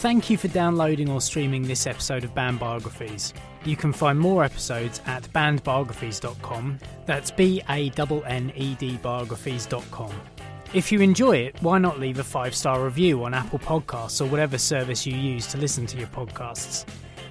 Thank you for downloading or streaming this episode of Band Biographies. You can find more episodes at bandbiographies.com. That's B A N N E D biographies.com. If you enjoy it, why not leave a five star review on Apple Podcasts or whatever service you use to listen to your podcasts?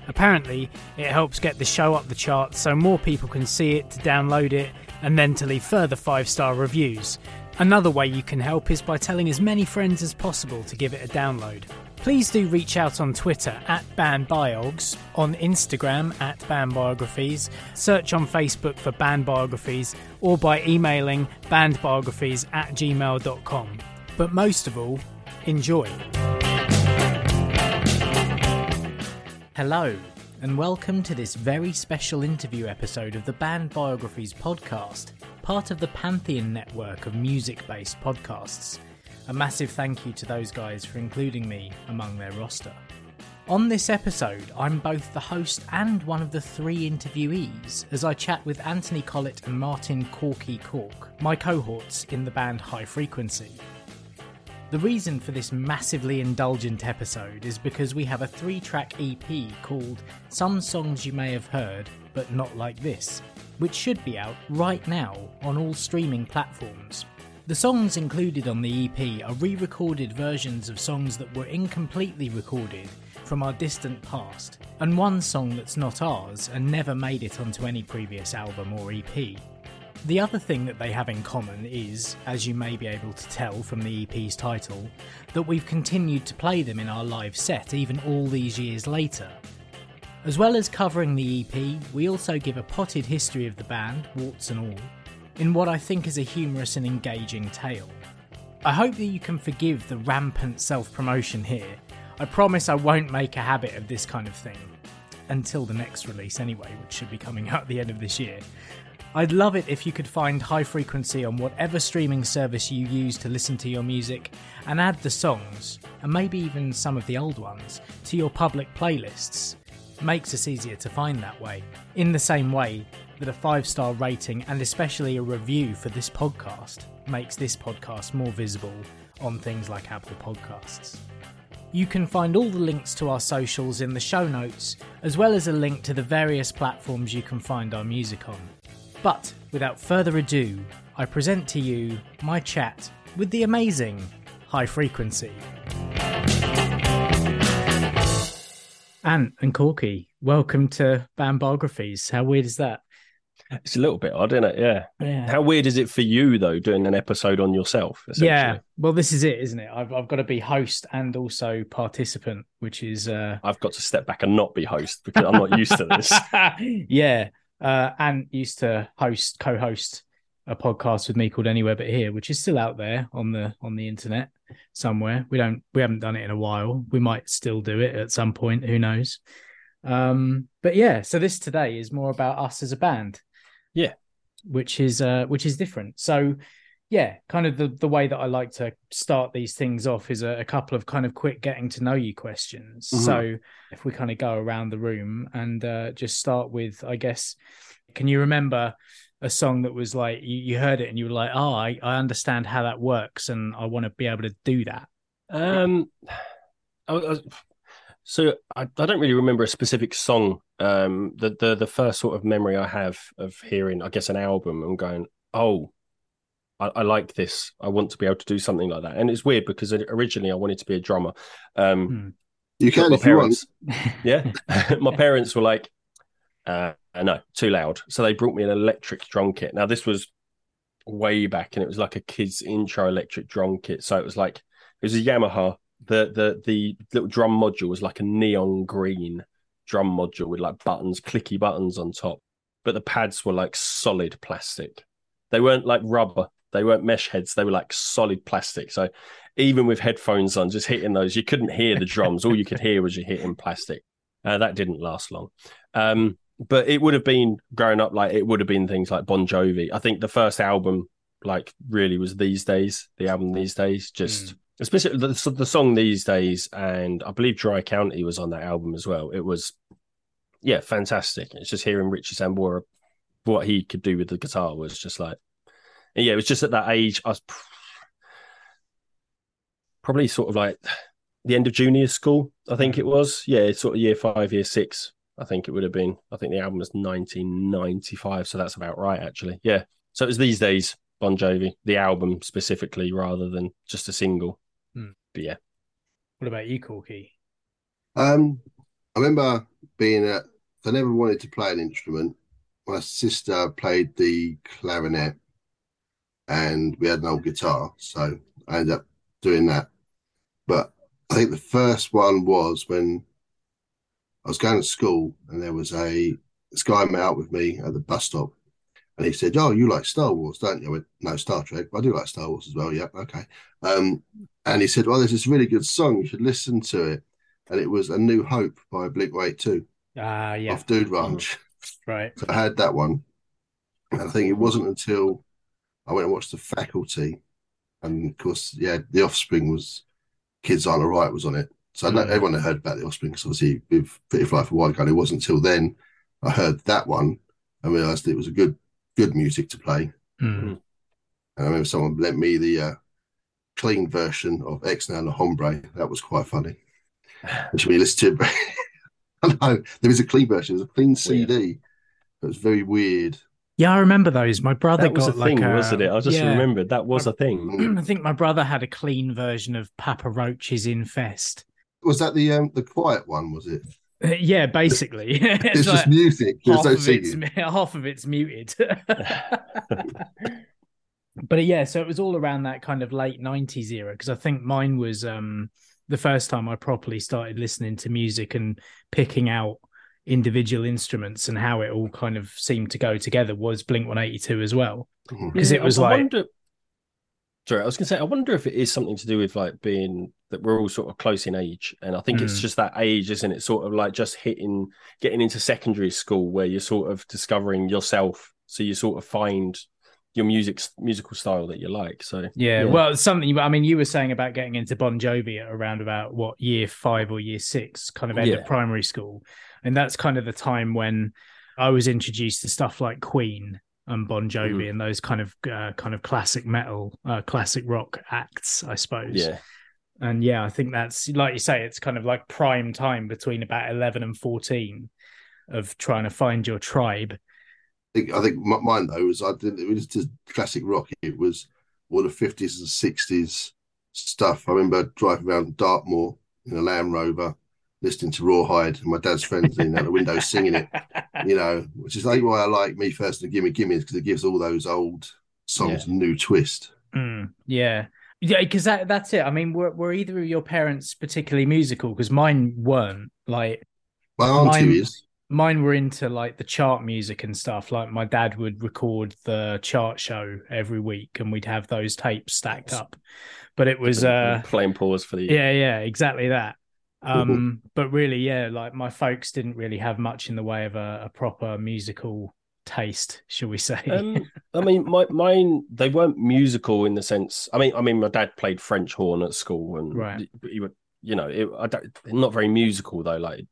Apparently, it helps get the show up the charts so more people can see it, to download it, and then to leave further five star reviews. Another way you can help is by telling as many friends as possible to give it a download. Please do reach out on Twitter at BandBiogs, on Instagram at BandBiographies, search on Facebook for BandBiographies, or by emailing bandbiographies at gmail.com. But most of all, enjoy. Hello, and welcome to this very special interview episode of the Band Biographies podcast, part of the Pantheon network of music based podcasts. A massive thank you to those guys for including me among their roster. On this episode, I'm both the host and one of the three interviewees as I chat with Anthony Collett and Martin Corky Cork, my cohorts in the band High Frequency. The reason for this massively indulgent episode is because we have a three track EP called Some Songs You May Have Heard, but Not Like This, which should be out right now on all streaming platforms. The songs included on the EP are re recorded versions of songs that were incompletely recorded from our distant past, and one song that's not ours and never made it onto any previous album or EP. The other thing that they have in common is, as you may be able to tell from the EP's title, that we've continued to play them in our live set even all these years later. As well as covering the EP, we also give a potted history of the band, warts and all, in what I think is a humorous and engaging tale. I hope that you can forgive the rampant self promotion here. I promise I won't make a habit of this kind of thing. Until the next release, anyway, which should be coming out at the end of this year. I'd love it if you could find High Frequency on whatever streaming service you use to listen to your music and add the songs, and maybe even some of the old ones, to your public playlists. makes us easier to find that way. In the same way that a five star rating and especially a review for this podcast makes this podcast more visible on things like Apple Podcasts. You can find all the links to our socials in the show notes, as well as a link to the various platforms you can find our music on. But without further ado, I present to you my chat with the amazing High Frequency. Ant and Corky, welcome to Band Biographies. How weird is that? It's a little bit odd, isn't it? Yeah. Yeah. How weird is it for you though, doing an episode on yourself? Yeah. Well, this is it, isn't it? I've I've got to be host and also participant, which is uh I've got to step back and not be host because I'm not used to this. yeah. Uh Ant used to host co-host a podcast with me called Anywhere But Here, which is still out there on the on the internet somewhere. We don't we haven't done it in a while. We might still do it at some point, who knows. Um but yeah, so this today is more about us as a band. Yeah. Which is uh which is different. So yeah, kind of the the way that I like to start these things off is a, a couple of kind of quick getting to know you questions. Mhm. So if we kind of go around the room and uh just start with I guess can you remember a song that was like you, you heard it and you were like, oh, I, I understand how that works and I want to be able to do that. Um, I, I, so I, I don't really remember a specific song. Um, the the the first sort of memory I have of hearing, I guess, an album and going, oh, I, I, like this. I want to be able to do something like that. And it's weird because originally I wanted to be a drummer. Um, hmm. You can if parents, you want. yeah, my parents were like, uh, no, too loud. So they brought me an electric drum kit. Now this was way back, and it was like a kids intro electric drum kit. So it was like it was a Yamaha. The the the little drum module was like a neon green drum module with like buttons, clicky buttons on top. But the pads were like solid plastic. They weren't like rubber. They weren't mesh heads. They were like solid plastic. So even with headphones on, just hitting those, you couldn't hear the drums. All you could hear was you hitting plastic. Uh, that didn't last long. Um, but it would have been growing up like it would have been things like Bon Jovi. I think the first album like really was these days. The album these days, just mm. Especially the, the song these days, and I believe Dry County was on that album as well. It was yeah, fantastic. It's just hearing Richie Sambora what he could do with the guitar was just like yeah, it was just at that age I was probably sort of like the end of junior school. I think mm. it was yeah, sort of year five, year six I think it would have been. I think the album was 1995, so that's about right, actually. Yeah. So it was these days, Bon Jovi, the album specifically, rather than just a single. But yeah. What about you, Corky? Um, I remember being at. I never wanted to play an instrument. My sister played the clarinet, and we had an old guitar, so I ended up doing that. But I think the first one was when I was going to school and there was a this guy met out with me at the bus stop and he said, Oh, you like Star Wars, don't you? I went, No, Star Trek, but I do like Star Wars as well. Yeah, okay. Um, and he said, Well, there's this really good song, you should listen to it. And it was A New Hope by Blink 182. Ah, uh, yeah. Off Dude Ranch. Right. So I had that one. And I think it wasn't until I went and watched The Faculty. And of course, yeah, The Offspring was Kids Aren't Alright was on it. So I know mm. everyone had heard about the Offspring because obviously with Pretty Fly for White Guy, it wasn't until then I heard that one and realised it was a good good music to play. Mm. And I remember someone lent me the uh, clean version of Ixnay Hombre. That was quite funny. Which we listened to. I know there was a clean version. It was a clean CD. It was very weird. Yeah, I remember those. My brother that was got a thing, a, wasn't it? I just yeah. remembered that was a thing. I think my brother had a clean version of Papa Roach's Infest. Was that the um the quiet one? Was it? Yeah, basically. it's, it's just like music. Half, no of it's, half of it's muted. but yeah, so it was all around that kind of late '90s era because I think mine was um the first time I properly started listening to music and picking out individual instruments and how it all kind of seemed to go together was Blink 182 as well. Because yeah, it was I, like. Wonder... Sorry, I was going to say, I wonder if it is something to do with like being that we're all sort of close in age. And I think mm. it's just that age, isn't it? Sort of like just hitting, getting into secondary school where you're sort of discovering yourself. So you sort of find your music musical style that you like. So yeah, yeah, well, something. I mean, you were saying about getting into Bon Jovi around about what year five or year six, kind of end yeah. of primary school and that's kind of the time when I was introduced to stuff like Queen and Bon Jovi mm. and those kind of uh, kind of classic metal, uh, classic rock acts, I suppose. Yeah. And yeah, I think that's like you say, it's kind of like prime time between about eleven and fourteen of trying to find your tribe. I think, I think mine though was I did it was just classic rock. It was all the fifties and sixties stuff. I remember driving around Dartmoor in a Land Rover listening to Rawhide and my dad's friends in out the window singing it, you know, which is like why I like Me First and Gimme Gimme because it gives all those old songs yeah. a new twist. Mm, yeah. Yeah, because that, that's it. I mean, were, were either of your parents particularly musical? Because mine weren't. Like, my auntie mine, is. Mine were into like the chart music and stuff. Like, my dad would record the chart show every week, and we'd have those tapes stacked up. But it was uh playing pause for the yeah, yeah, exactly that. Um, but really, yeah, like my folks didn't really have much in the way of a, a proper musical taste, shall we say? Um, I mean, my, mine they weren't musical in the sense. I mean, I mean, my dad played French horn at school, and right. he would, you know, it, I don't, not very musical though. Like,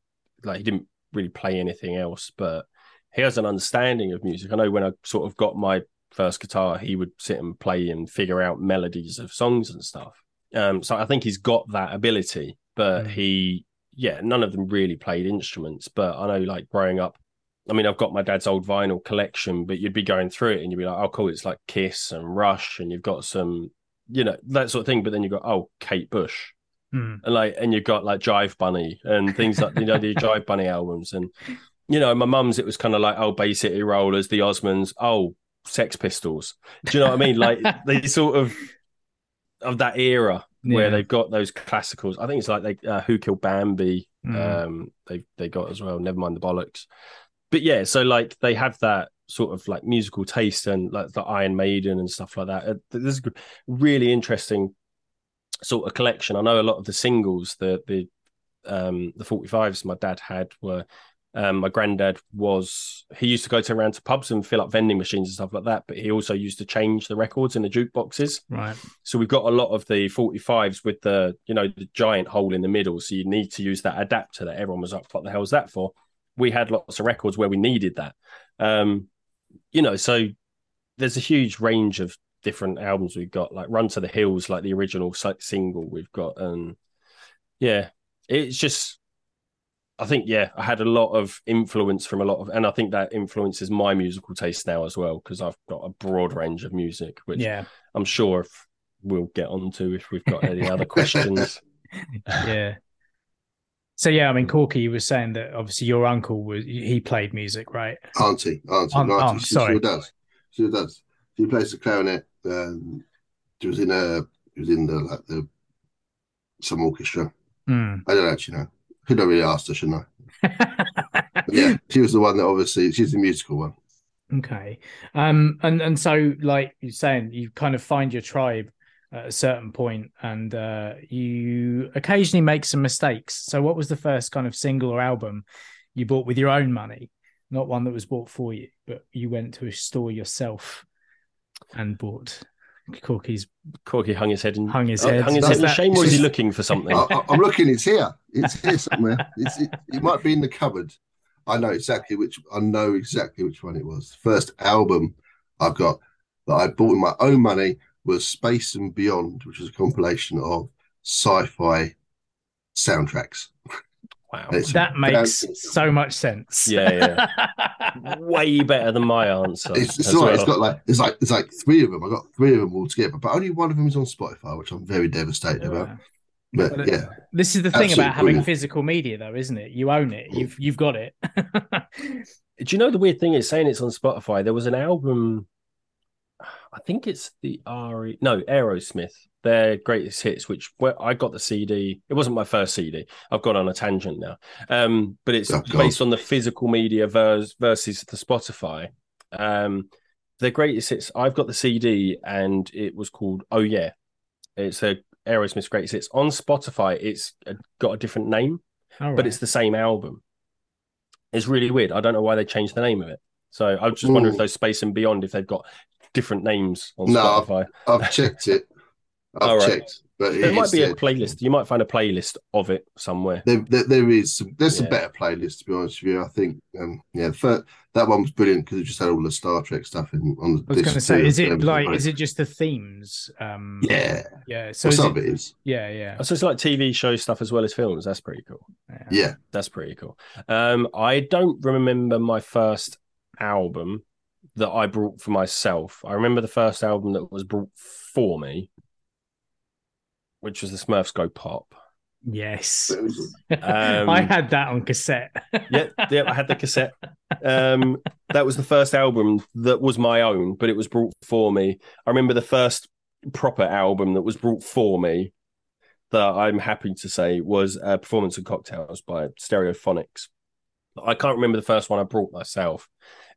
like he didn't really play anything else, but he has an understanding of music. I know when I sort of got my first guitar, he would sit and play and figure out melodies of songs and stuff. Um, so I think he's got that ability but mm. he yeah none of them really played instruments but i know like growing up I mean, I've got my dad's old vinyl collection, but you'd be going through it and you'd be like, oh, cool, it's like Kiss and Rush, and you've got some, you know, that sort of thing. But then you've got, oh, Kate Bush. Hmm. And like, and you've got like Jive Bunny and things like, you know, the Jive Bunny albums. And, you know, my mum's, it was kind of like, oh, Bay City Rollers, the Osmonds, oh, Sex Pistols. Do you know what I mean? Like, they sort of, of that era where they've got those classicals. I think it's like they, uh, Who Killed Bambi, Mm. um, they they got as well. Never mind the bollocks. But yeah, so like they have that sort of like musical taste and like the Iron Maiden and stuff like that. Uh, This is a really interesting sort of collection. I know a lot of the singles, the the um the 45s my dad had were um my granddad was he used to go to around to pubs and fill up vending machines and stuff like that, but he also used to change the records in the jukeboxes. Right. So we've got a lot of the 45s with the, you know, the giant hole in the middle. So you need to use that adapter that everyone was like, what the hell is that for? We had lots of records where we needed that. Um, you know, so there's a huge range of different albums we've got, like Run to the Hills, like the original single we've got. And yeah, it's just, I think, yeah, I had a lot of influence from a lot of, and I think that influences my musical taste now as well, because I've got a broad range of music, which Yeah. I'm sure if we'll get on to if we've got any other questions. Yeah. So yeah, I mean, Corky was saying that obviously your uncle was he played music, right? Auntie, auntie, Aunt- auntie. aunt, she, sorry. she does. She does. She plays the clarinet. Um, she was in a. She was in the like the some orchestra. Mm. I don't actually know. Could have really asked her, shouldn't I? Yeah, she was the one that obviously she's the musical one. Okay. Um and and so like you're saying you kind of find your tribe at a certain point and uh you occasionally make some mistakes. So what was the first kind of single or album you bought with your own money? Not one that was bought for you, but you went to a store yourself and bought Corky's Corky hung his head and hung his Oh, head. hung his Does head in shame, or is he looking for something? I, I- I'm looking. It's here. It's here somewhere. It's it, it might be in the cupboard. I know exactly which. I know exactly which one it was. The first album I got that I bought with my own money was Space and Beyond, which was a compilation of sci-fi soundtracks. Wow, It's that makes so much sense. Yeah, way better than my answer. It's, it's all right. well. It's got like it's like it's like three of them. I got three of them all together, but only one of them is on Spotify, which I'm very devastated about. Yeah. But yeah, This is the thing Absolutely about having brilliant. physical media, though, isn't it? You own it. You've you've got it. Do you know the weird thing is saying it's on Spotify? There was an album, I think it's the RE, no, Aerosmith, their greatest hits, which where I got the CD. It wasn't my first CD. I've gone on a tangent now. Um, but it's Oh, based on the physical media vers- versus the Spotify. Um, their greatest hits, I've got the CD and it was called Oh Yeah. It's a Aerosmith's greatest hits. On Spotify, it's got a different name All but it's the same album. It's really weird. I don't know why they changed the name of it. So I was just wonder if those Space and Beyond, if they've got different names on No, Spotify. I've checked it. I've All right. checked, but it There might is be a playlist. You might find a playlist of it somewhere. There, there, there is some, there's some Yeah. better playlist, to be honest with you. I think, um, yeah, the fir- that one was brilliant because it just had all the Star Trek stuff in on the. I was going to say, is it Um, like, right. is it just the themes? Um, Yeah, yeah. So well, some it, of it is. yeah, yeah, So it's like TV show stuff as well as films. That's pretty cool. yeah. Yeah, That's pretty cool. Um, I don't remember my first album that I brought for myself. I remember the first album that was brought for me, which was the Smurfs Go Pop. Yes, Um, I had that on cassette. yeah, yeah, I had the cassette. Um, that was the first album that was my own, but it was brought for me. I remember the first proper album that was brought for me that I'm happy to say was uh, Performance and Cocktails by Stereophonics. I can't remember the first one I brought myself.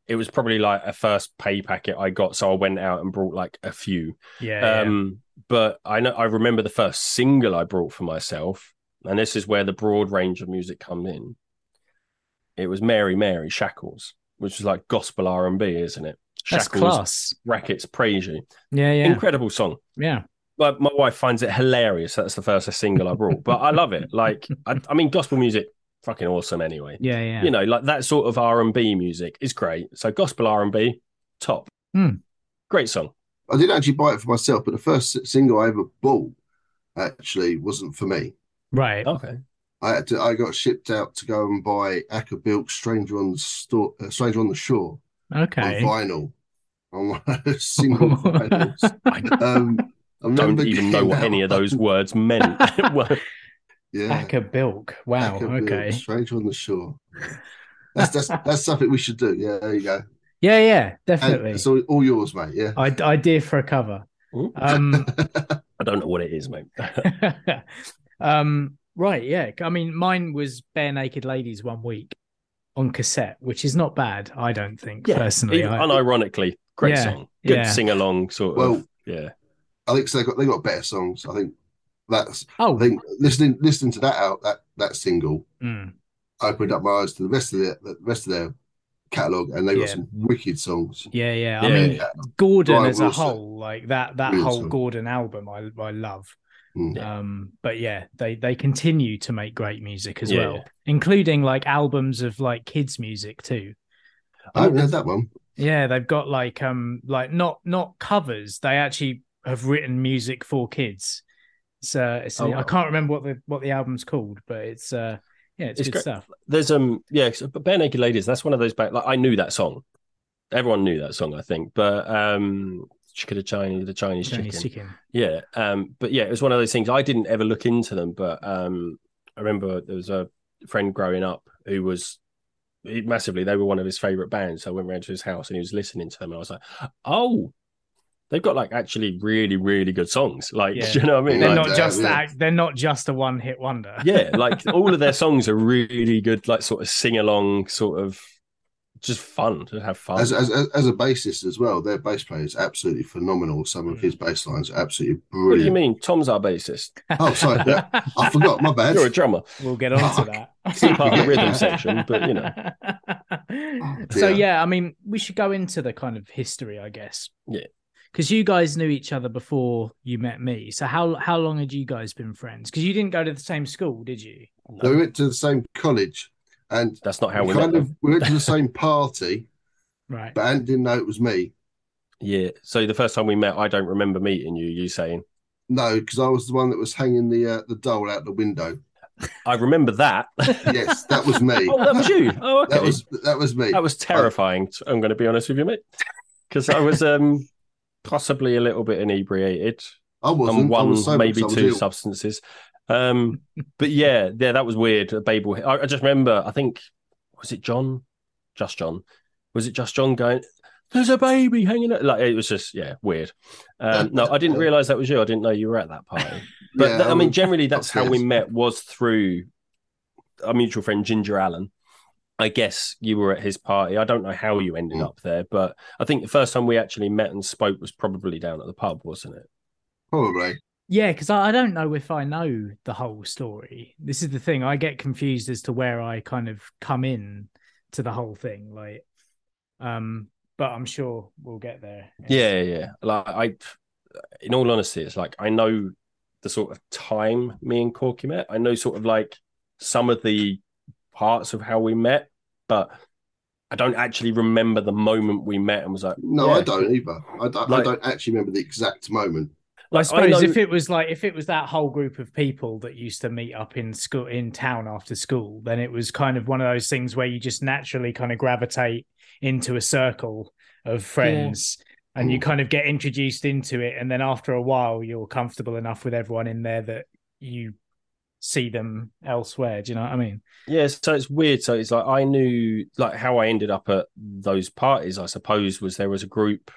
It was probably like a first pay packet I got, so I went out and brought like a few. yeah, yeah. Um, but I know I remember the first single I brought for myself, and this is where the broad range of music come in. It was Mary Mary Shackles, which is like gospel R and B, isn't it? that's Shackles class. brackets praise you. Yeah, yeah, Incredible song. yeah. But my wife finds it hilarious. That's the first single I brought, but I love it. Like, I, I mean, gospel music, fucking awesome. Anyway, Yeah, yeah. you know, like that sort of R and B music is great. So gospel R and B, top. Hmm. Great song. I didn't actually buy it for myself, but the first single I ever bought actually wasn't for me. right. Okay. I had to. I got shipped out to go and buy Acker Bilk "Stranger on the Store," uh, "Stranger on the Shore" Okay. on vinyl on one of those single vinyls. Um, I Don't even know what that any of those words meant. Well, Yeah, Acker Bilk. Wow. Acker Bilk, okay. "Stranger on the Shore." That's that's that's something we should do. Yeah, there you go. Yeah, yeah, And definitely. it's all, all yours, mate. Yeah. I idea for a cover. Ooh. Um, I don't know what it is, mate. um, right, yeah. I mean, mine was Barenaked Ladies one week on cassette, which is not bad, I don't think, personally. Even I- unironically, great Yeah, song. Good yeah. sing along sort Well, of. Yeah. I think so they got they got better songs. I think that's oh, I think listening listening to that out that that single mm, opened up my eyes to the rest of their the rest of their catalog, and they got some wicked songs. yeah, yeah. I Yeah, mean, yeah. Gordon Brian as a Wilson. whole, like that that Real whole song. Gordon album, I I love. Mm. Um, but yeah, they they continue to make great music as Yeah. well, including like albums of like kids' music too. I haven't heard that one. Yeah, they've got like um like not not covers. They actually have written music for kids. It's uh it's Oh, I can't remember what the what the album's called, but it's uh yeah, it's, It's good great. stuff. There's um yeah, but Barenaked Ladies. That's one of those back. Like I knew that song. Everyone knew that song, I think. But um, Chicken the Chinese, the Chinese, Chinese chicken. chicken. Yeah. Um, but yeah, it was one of those things. I didn't ever look into them, but um, I remember there was a friend growing up who was massively. They were one of his favorite bands. So I went round to his house and he was listening to them, and I was like, oh. They've got like actually really, really good songs. Like, Yeah. you know what I mean? They're like Like, not that, just yeah. act, they're not just a one hit wonder. yeah, like all of their songs are really good, like sort of sing along, sort of just fun to have fun. As, as as as a bassist as well, their bass player is absolutely phenomenal. Some of mm. his bass lines are absolutely brilliant. what do you mean? Tom's our bassist. Oh, sorry, yeah, I forgot. My bad. You're a drummer. we'll get on to that. Still part of the rhythm section, but you know. Oh, so yeah, I mean, we should go into the kind of history, I guess. Yeah. Because you guys knew each other before you met me. So how how long had you guys been friends? Because you didn't go to the same school, did you? So we went to the same college, and That's not how we we met. kind them. of we went to the same party, Right. but Ant didn't know it was me. Yeah. So the first time we met, I don't remember meeting you. You saying, No, because I was the one that was hanging the uh, the doll out the window. I remember that. Yes, that was me. oh, that was you. Oh, okay. That was that was me. that was terrifying. I'm going to be honest with you, mate, because I was um possibly a little bit inebriated. I wasn't. and one, was sober maybe two substances. Um, but yeah, yeah, that was weird. Babel. I, I just remember. I think was it John, just John. Was it just John going? There's a baby hanging. Out. Like it was just yeah, weird. Um, no, I didn't realize that was you. I didn't know you were at that party. But Yeah, I I mean, generally, that's how we met. Was through a mutual friend, Ginger Allen. I guess you were at his party. I don't know how you ended Mm. up there, but I think the first time we actually met and spoke was probably down at the pub, wasn't it? Probably. Yeah, because I, I don't know if I know the whole story. This is the thing. I get confused as to where I kind of come in to the whole thing. Like, um, but I'm sure we'll get there. Yeah, yeah. Like I, in all honesty, it's like I know the sort of time me and Corky met. I know sort of like some of the parts of how we met, but I don't actually remember the moment we met and was like, No, yeah. I don't either. I don't. Like- I don't actually remember the exact moment. I Like, suppose know- if it was like if it was that whole group of people that used to meet up in school in town after school, then it was kind of one of those things where you just naturally kind of gravitate into a circle of friends and you mm. kind of get introduced into it and then after a while you're comfortable enough with everyone in there that you see them elsewhere. Do you know what I mean? Yeah, so it's weird. So it's like I knew like how I ended up at those parties, I suppose, was there was a group.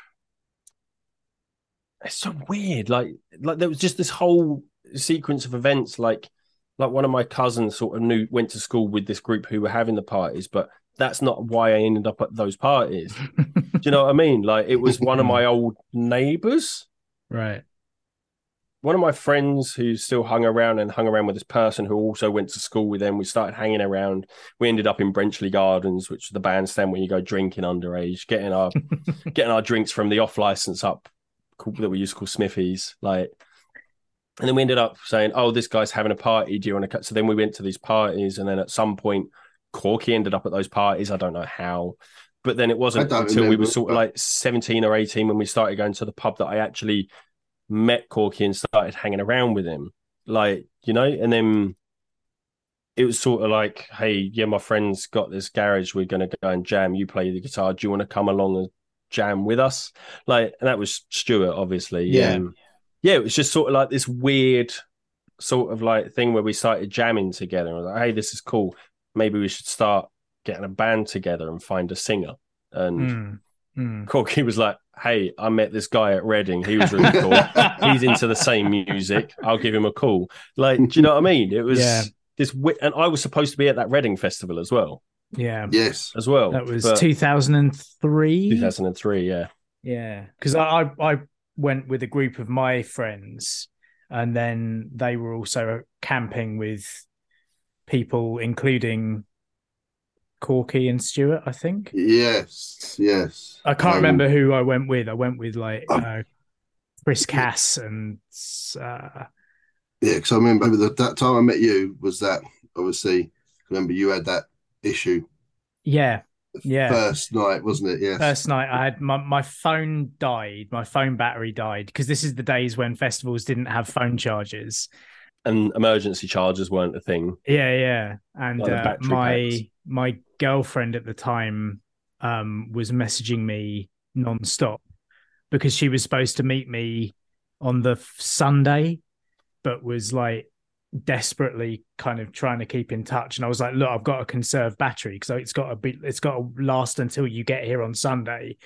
It's so weird. Like like there was just this whole sequence of events, like like one of my cousins sort of knew went to school with this group who were having the parties, but that's not why I ended up at those parties. Do you know what I mean? Like it was one of my old neighbors right. One of my friends who still hung around and hung around with this person who also went to school with them. We started hanging around. We ended up in Brenchley Gardens, which is the bandstand where you go drinking underage, getting our getting our drinks from the off license up that we used to call Smithies. Like, and then we ended up saying, "Oh, this guy's having a party. Do you want to?" cut?" So then we went to these parties, and then at some point, Corky ended up at those parties. I don't know how. But then it wasn't I don't until we were sort of but- like 17 or 18 when we started going to the pub that I actually met Corky and started hanging around with him. Like, you know, and then it was sort of like, hey, yeah, my friend's got this garage. We're going to go and jam. You play the guitar. Do you want to come along and jam with us? Like, and that was Stuart, obviously. Yeah. Um, yeah, it was just sort of like this weird sort of like thing where we started jamming together. I was like, hey, this is cool. Maybe we should start getting a band together and find a singer. And Mm, mm. Corky was like, "Hey, I met this guy at Reading. He was really cool. He's into the same music. I'll give him a call." Like, do you know what I mean? It was Yeah. this, wi- and I was supposed to be at that Reading festival as well, Yeah. Yes. as well. That was but 2003. 2003. Yeah, Yeah, because I, I I went with a group of my friends, and then they were also camping with people, including Corky and Stewart, I think Yes. Yes. I can't Um, remember who I went with. I went with like Oh. uh, Chris Cass and uh, Yeah, because I remember the, that time I met you was that obviously. Remember you had that issue yeah, yeah. first night, wasn't it? Yes. First night, I had my, my phone died. My phone battery died because this is the days when festivals didn't have phone chargers. and emergency charges weren't a thing. Yeah, yeah. And Like uh, my packs. My girlfriend at the time um was messaging me non-stop because she was supposed to meet me on the Sunday but was like desperately kind of trying to keep in touch and I was like look I've got to conserve battery because it's got to be it's got to last until you get here on Sunday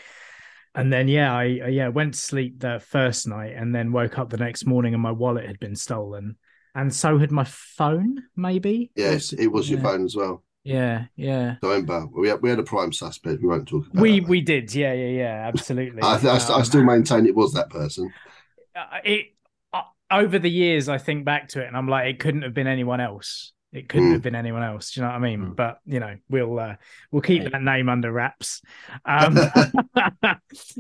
and then yeah I yeah went to sleep the first night and then woke up the next morning and my wallet had been stolen and so had my phone maybe Yes, it was your Yeah. phone as well. Yeah yeah I remember we had, we had a prime suspect. We won't talk about. we that. we did yeah yeah yeah absolutely I, I, I Um, still maintain it was that person. uh, it uh, over the years i think back to it and i'm like it couldn't have been anyone else it couldn't Mm. have been anyone else do you know what i mean Mm. but you know we'll uh we'll keep Hey. that name under wraps um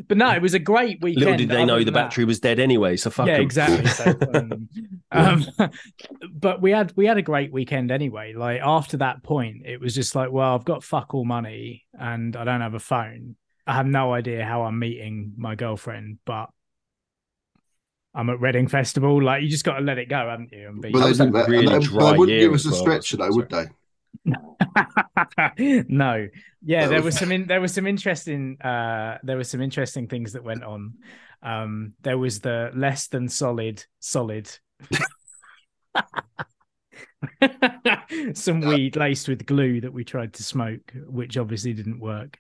but no it was a great weekend Little did they know the that. battery was dead anyway. So fuck yeah 'em. exactly so, um, um, but we had we had a great weekend anyway like after that point it was just like well i've got fuck all money and i don't have a phone i have no idea how i'm meeting my girlfriend but i'm at reading festival like you just got to let it go haven't you and be But they was a didn't. They, really they, dry they wouldn't give us as a well, stretcher though, would they? no yeah That there was- was some in, there was some interesting uh there were some interesting things that went on um there was the less than solid solid some weed laced with glue that we tried to smoke which obviously didn't work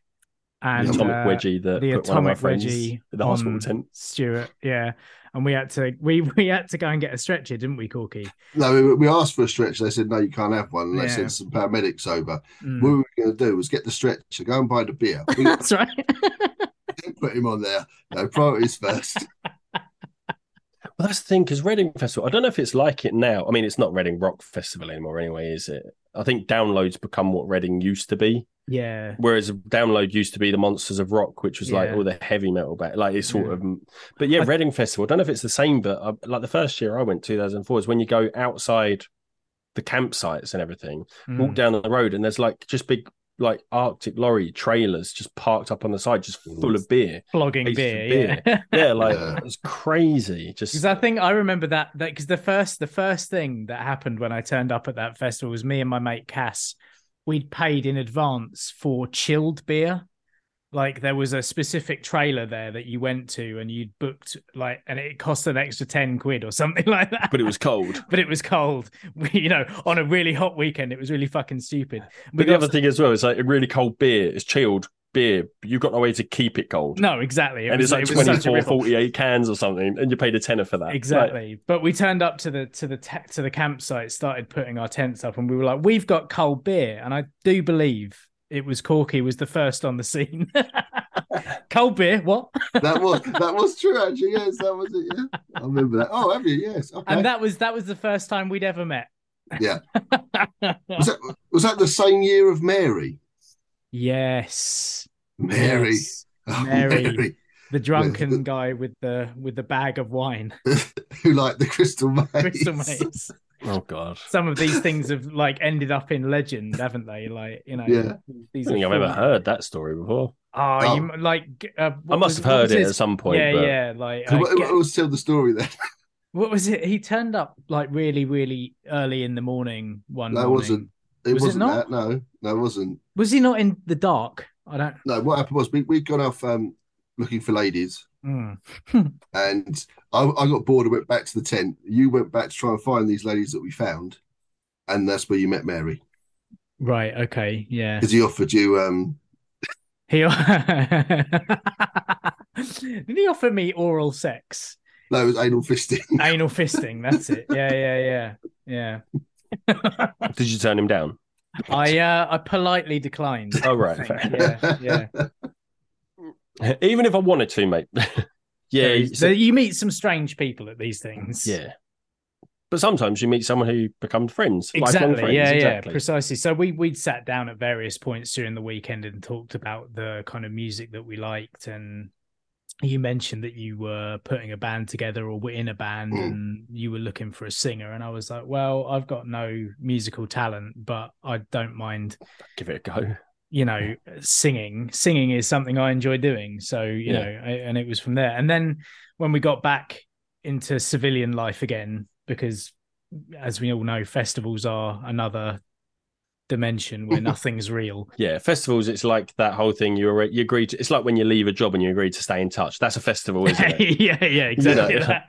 and the atomic uh, wedgie that the put one of my atomic friends wedgie in the hospital tent. Stuart yeah and we had to we we had to go and get a stretcher didn't we Corky No, we, we asked for a stretcher. They said no, you can't have one. And they Yeah. sent some paramedics over. Mm. What we were going to do was get the stretcher, go and buy the beer, we that's right put him on there. No priorities first. Well, that's the thing because Reading Festival. I don't know if it's like it now. I mean, it's not Reading Rock Festival anymore, anyway, is it? I think downloads become what Reading used to be. Yeah Whereas download used to be the Monsters of Rock, which was like all the heavy metal back, like it's sort Yeah. of. But yeah, I- Reading Festival. I don't know if it's the same, but uh, like the first year I went, 2004, is when you go outside the campsites and everything, walk Mm. down the road, and there's like just big like Arctic lorry trailers just parked up on the side, just full of beer. flogging beer, beer. yeah Yeah, like Yeah. it's crazy. Just Because I think I remember that that because the first the first thing that happened when I turned up at that festival was me and my mate Cass. We'd paid in advance for chilled beer. Like there was a specific trailer there that you went to and you'd booked like and it cost an extra 10 quid or something like that. but it was cold. but it was cold. We, you know, on a really hot weekend, it was really fucking stupid. We But the got- other thing as well is like a really cold beer is chilled beer. You've got no way to keep it cold. no, exactly. It and was- it's like it was such a 24, 48 cans or something, and you paid a tenner for that. Like, Exactly. but we turned up to the to the te- to the campsite, started putting our tents up, and we were like, "We've got cold beer," and I do believe it was Corky was the first on the scene. cold beer, what? That was that was true actually. Yes, that was it. Yeah, I remember that. Oh, have you? Yes. Okay. And that was that was the first time we'd ever met. Yeah. was that was that the same year of Mary? Yes, Mary. Yes. Oh, Mary. the drunken guy with the with the bag of wine, who liked the crystal maze. crystal maze. Oh god. Some of these things have like ended up in legend, haven't they? Like you know, Yeah. these I don't think I've ever heard that story before. Oh, Oh. you like? Uh, I must was- have heard it his- at some point. yeah, but yeah. Like, So uh, what, get- what was tell the story then? what was it? He turned up like really, really early in the morning one That morning. wasn't- It Was it wasn't not? that. No, no, it wasn't. Was he not in the dark? I don't. No, what happened was we we'd gone off um, looking for ladies, Mm. and I, I got bored and went back to the tent. You went back to try and find these ladies that we found, and that's where you met Mary Right. Okay. Yeah. because he offered you. Um, He did he offer me oral sex, no, it was anal fisting. anal fisting? That's it. Yeah. Yeah. Yeah. Yeah. Did you turn him down? I uh I politely declined. Oh, right. Yeah. Yeah. Even if I wanted to, mate. yeah, so, there- you meet some strange people at these things. yeah. But sometimes you meet someone who becomes friends, Exactly. friends. yeah, exactly. yeah, precisely. So we we'd sat down at various points during the weekend and talked about the kind of music that we liked. And you mentioned that you were putting a band together or were in a band Mm. and you were looking for a singer. And I was like, well, I've got no musical talent, but I don't mind, Give it a go. you know, singing. Singing is something I enjoy doing. So you Yeah. know, I, and it was from there. And then when we got back into civilian life again, because as we all know, festivals are another dimension where nothing's real. Yeah, festivals. It's like that whole thing. You already you agree to. It's like when you leave a job and you agree to stay in touch. That's a festival, isn't it? yeah, yeah, exactly. You know.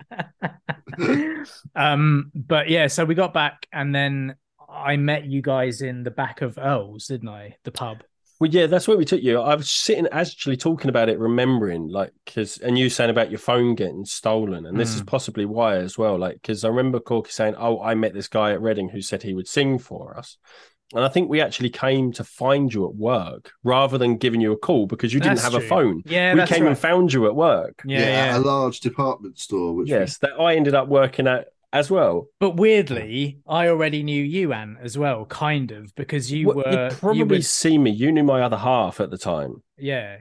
that. um, but yeah, so we got back, and then I met you guys in the back of Earl's, didn't I? The pub. Well, yeah, that's where we took you. I was sitting actually talking about it, remembering, like, because, and you saying about your phone getting stolen. And this is Mm. possibly why as well. Like, because I remember Corky saying, Oh, I met this guy at Reading who said he would sing for us. And I think we actually came to find you at work rather than giving you a call because you didn't That's have a phone. Yeah, we came right. and found you at work. Yeah, at yeah. a large department store. Which Yes, that I ended up working at as well. But weirdly, I already knew you, Anne, as well, kind of, because you Well, were You'd probably you were, see me. You knew my other half at the time yeah.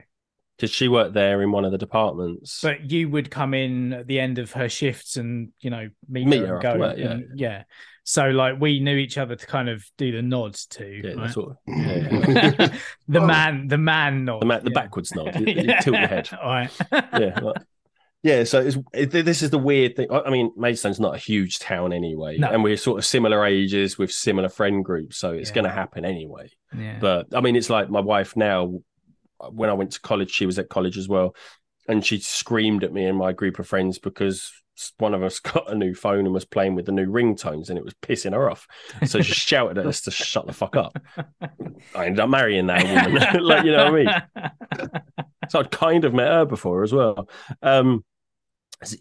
because she worked there in one of the departments. But you would come in at the end of her shifts and you know meet, Meet her, her and go. work, yeah. and- yeah. So like we knew each other to kind of do the nods to. yeah, right? that's what, yeah, yeah. the Oh. man, the man nod. the, ma- the yeah. backwards nod. You, you tilt your head. All right. yeah, like- yeah. So it's, it, this is the weird thing. I I mean, Maidstone's not a huge town anyway, No. and we're sort of similar ages with similar friend groups, so it's Yeah. going to happen anyway. yeah. But I mean, it's like my wife now. When I went to college, she was at college as well, and she screamed at me and my group of friends because one of us got a new phone and was playing with the new ringtones, and it was pissing her off. So she shouted at us to shut the fuck up. I ended up marrying that woman, like you know what I mean. So I'd kind of met her before as well. Um,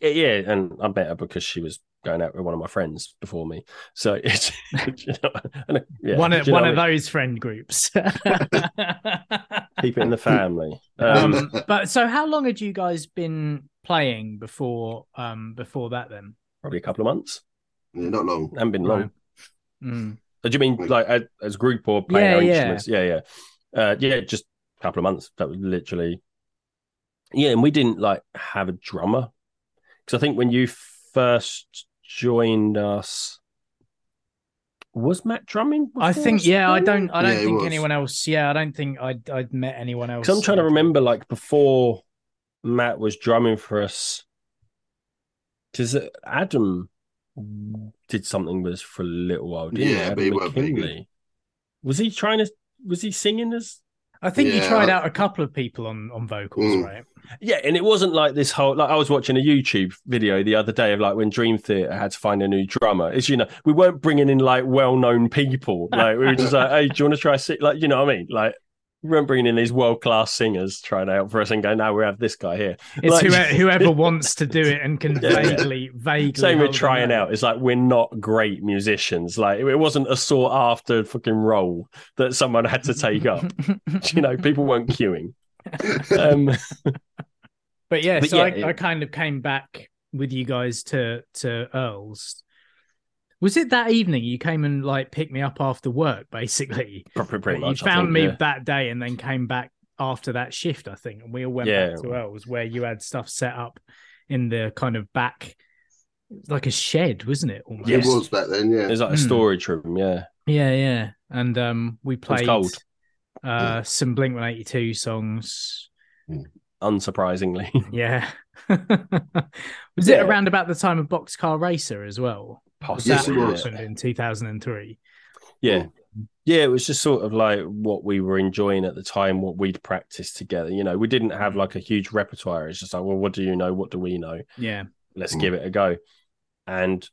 yeah, and I met her because she was going out with one of my friends before me. So it's you know, and, yeah, one of one of I mean? those friend groups. keep it in the family. Um, um, but so how long had you guys been playing before um before that then? probably a couple of months. Yeah, not long. Haven't been long. Right. Mm. Uh, Do you mean like as, as group or playing Yeah, our yeah. instruments? Yeah, yeah, uh, yeah. Just a couple of months. That was literally. Yeah, and we didn't like have a drummer because I think when you first joined us, was Matt drumming? I think us yeah, I don't I don't Yeah, think anyone else yeah, I don't think I'd I'd met anyone else. I'm trying to remember, like before Matt was drumming for us, because Adam did something with us for a little while, didn't Yeah, he? but he Adam weren't very good. McKinley. Was he trying to? Was he singing as? I think you tried out a couple of people on on vocals, Mm. right? Yeah, and it wasn't like this whole. Like I was watching a YouTube video the other day of like when Dream Theater had to find a new drummer. It's you know we weren't bringing in like well known people. Like we were just like, hey, do you want to try sing? Like you know what I mean? Like weren't bringing in these world class singers trying out for us and going, now we have this guy here. It's Like- whoever, whoever wants to do it and can Yeah. vaguely vaguely Same with trying out. It's like we're not great musicians. Like it wasn't a sought after fucking role that someone had to take up. you know, people weren't queuing. Um, But yeah, But so yeah, I, it- I kind of came back with you guys to to Earl's. Was it that evening you came and like picked me up after work, basically? pretty, pretty you much. I found think, me yeah. that day and then came back after that shift, I think, and we all went Yeah. back to Earl's where you had stuff set up in the kind of back, like a shed, wasn't it? Almost? Yes. It was back then, yeah. It was like a Hmm. storage room. Yeah. Yeah, yeah, and um, we played cold. uh some Blink One Eighty Two songs. Unsurprisingly. Yeah. was it around about the time of Boxcar Racer as well? Was Possibly. Yes, that it was. happened in 2003? Yeah. yeah, it was just sort of like what we were enjoying at the time, what we'd practiced together. You know, we didn't have like a huge repertoire. It's just like, well, what do you know? What do we know? Yeah. Let's Mm. give it a go. And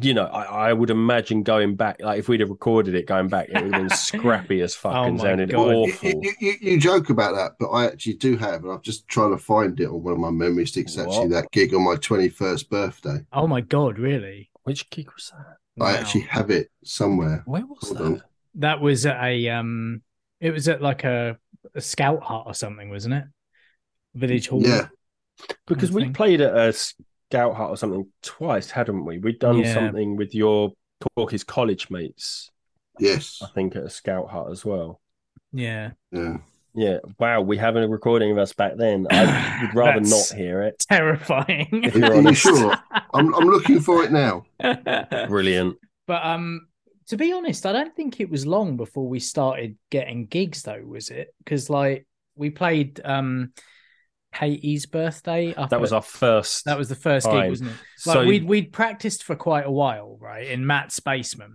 you know, I, I would imagine going back, like if we'd have recorded it going back, it would have been scrappy as fuck Oh and sounded God. You, awful. you, you, you joke about that, but I actually do have, and I'm just trying to find it on one of my memory sticks. Actually, that gig on my 21st birthday. Oh my god, really? Which gig was that? I Wow. actually have it somewhere. Where was Hold that? on. That was at a um it was at like a, a scout hut or something, wasn't it? Village hall. Yeah, Because we played at a scout hut or something twice, hadn't we? We'd done Yeah. something with your Corky's college mates, yes, I think, at a scout hut as well. Yeah. yeah. Yeah. Wow. We have a recording of us back then. I would rather That's- not hear it. Terrifying. If Are, you're honest. sure? I'm, I'm looking for it now. Brilliant. But um, to be honest, I don't think it was long before we started getting gigs, though. Was it? Because like we played um, Katie's birthday. Up That was at- our first. that was the first time. gig, wasn't it? Like so we'd we'd practiced for quite a while, right, in Matt's basement.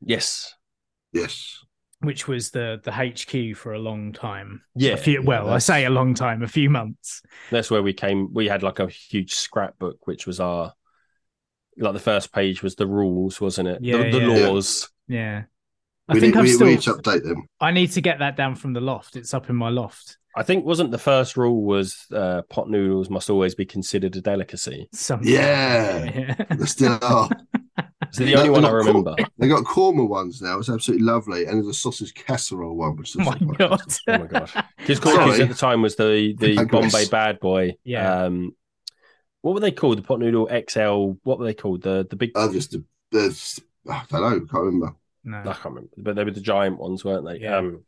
Yes, Yes, which was the the HQ for a long time. Yeah, a few, well, I say a long time, a few months. that's where we came. We had like a huge scrapbook, which was our like the first page was the rules, wasn't it? Yeah, the, the yeah. laws. Yeah, I we think need, I'm we, still. we need to update them. I need to get that down from the loft. It's up in my loft. I think wasn't the first rule was uh, pot noodles must always be considered a delicacy. Something. Yeah. Yeah. They still are. It's the No, only one I they're not remember. They got korma ones now. It's absolutely lovely, and there's a sausage casserole one, which is Oh my also god. Oh my god! Because Sorry. Corky's at the time was the the Bombay Bad Boy. Yeah. Um, what were they called? The pot noodle XL. What were they called? The the big. Oh, just the, there's I don't know, can't remember. No. I can't remember, but they were the giant ones, weren't they? Yeah. Um,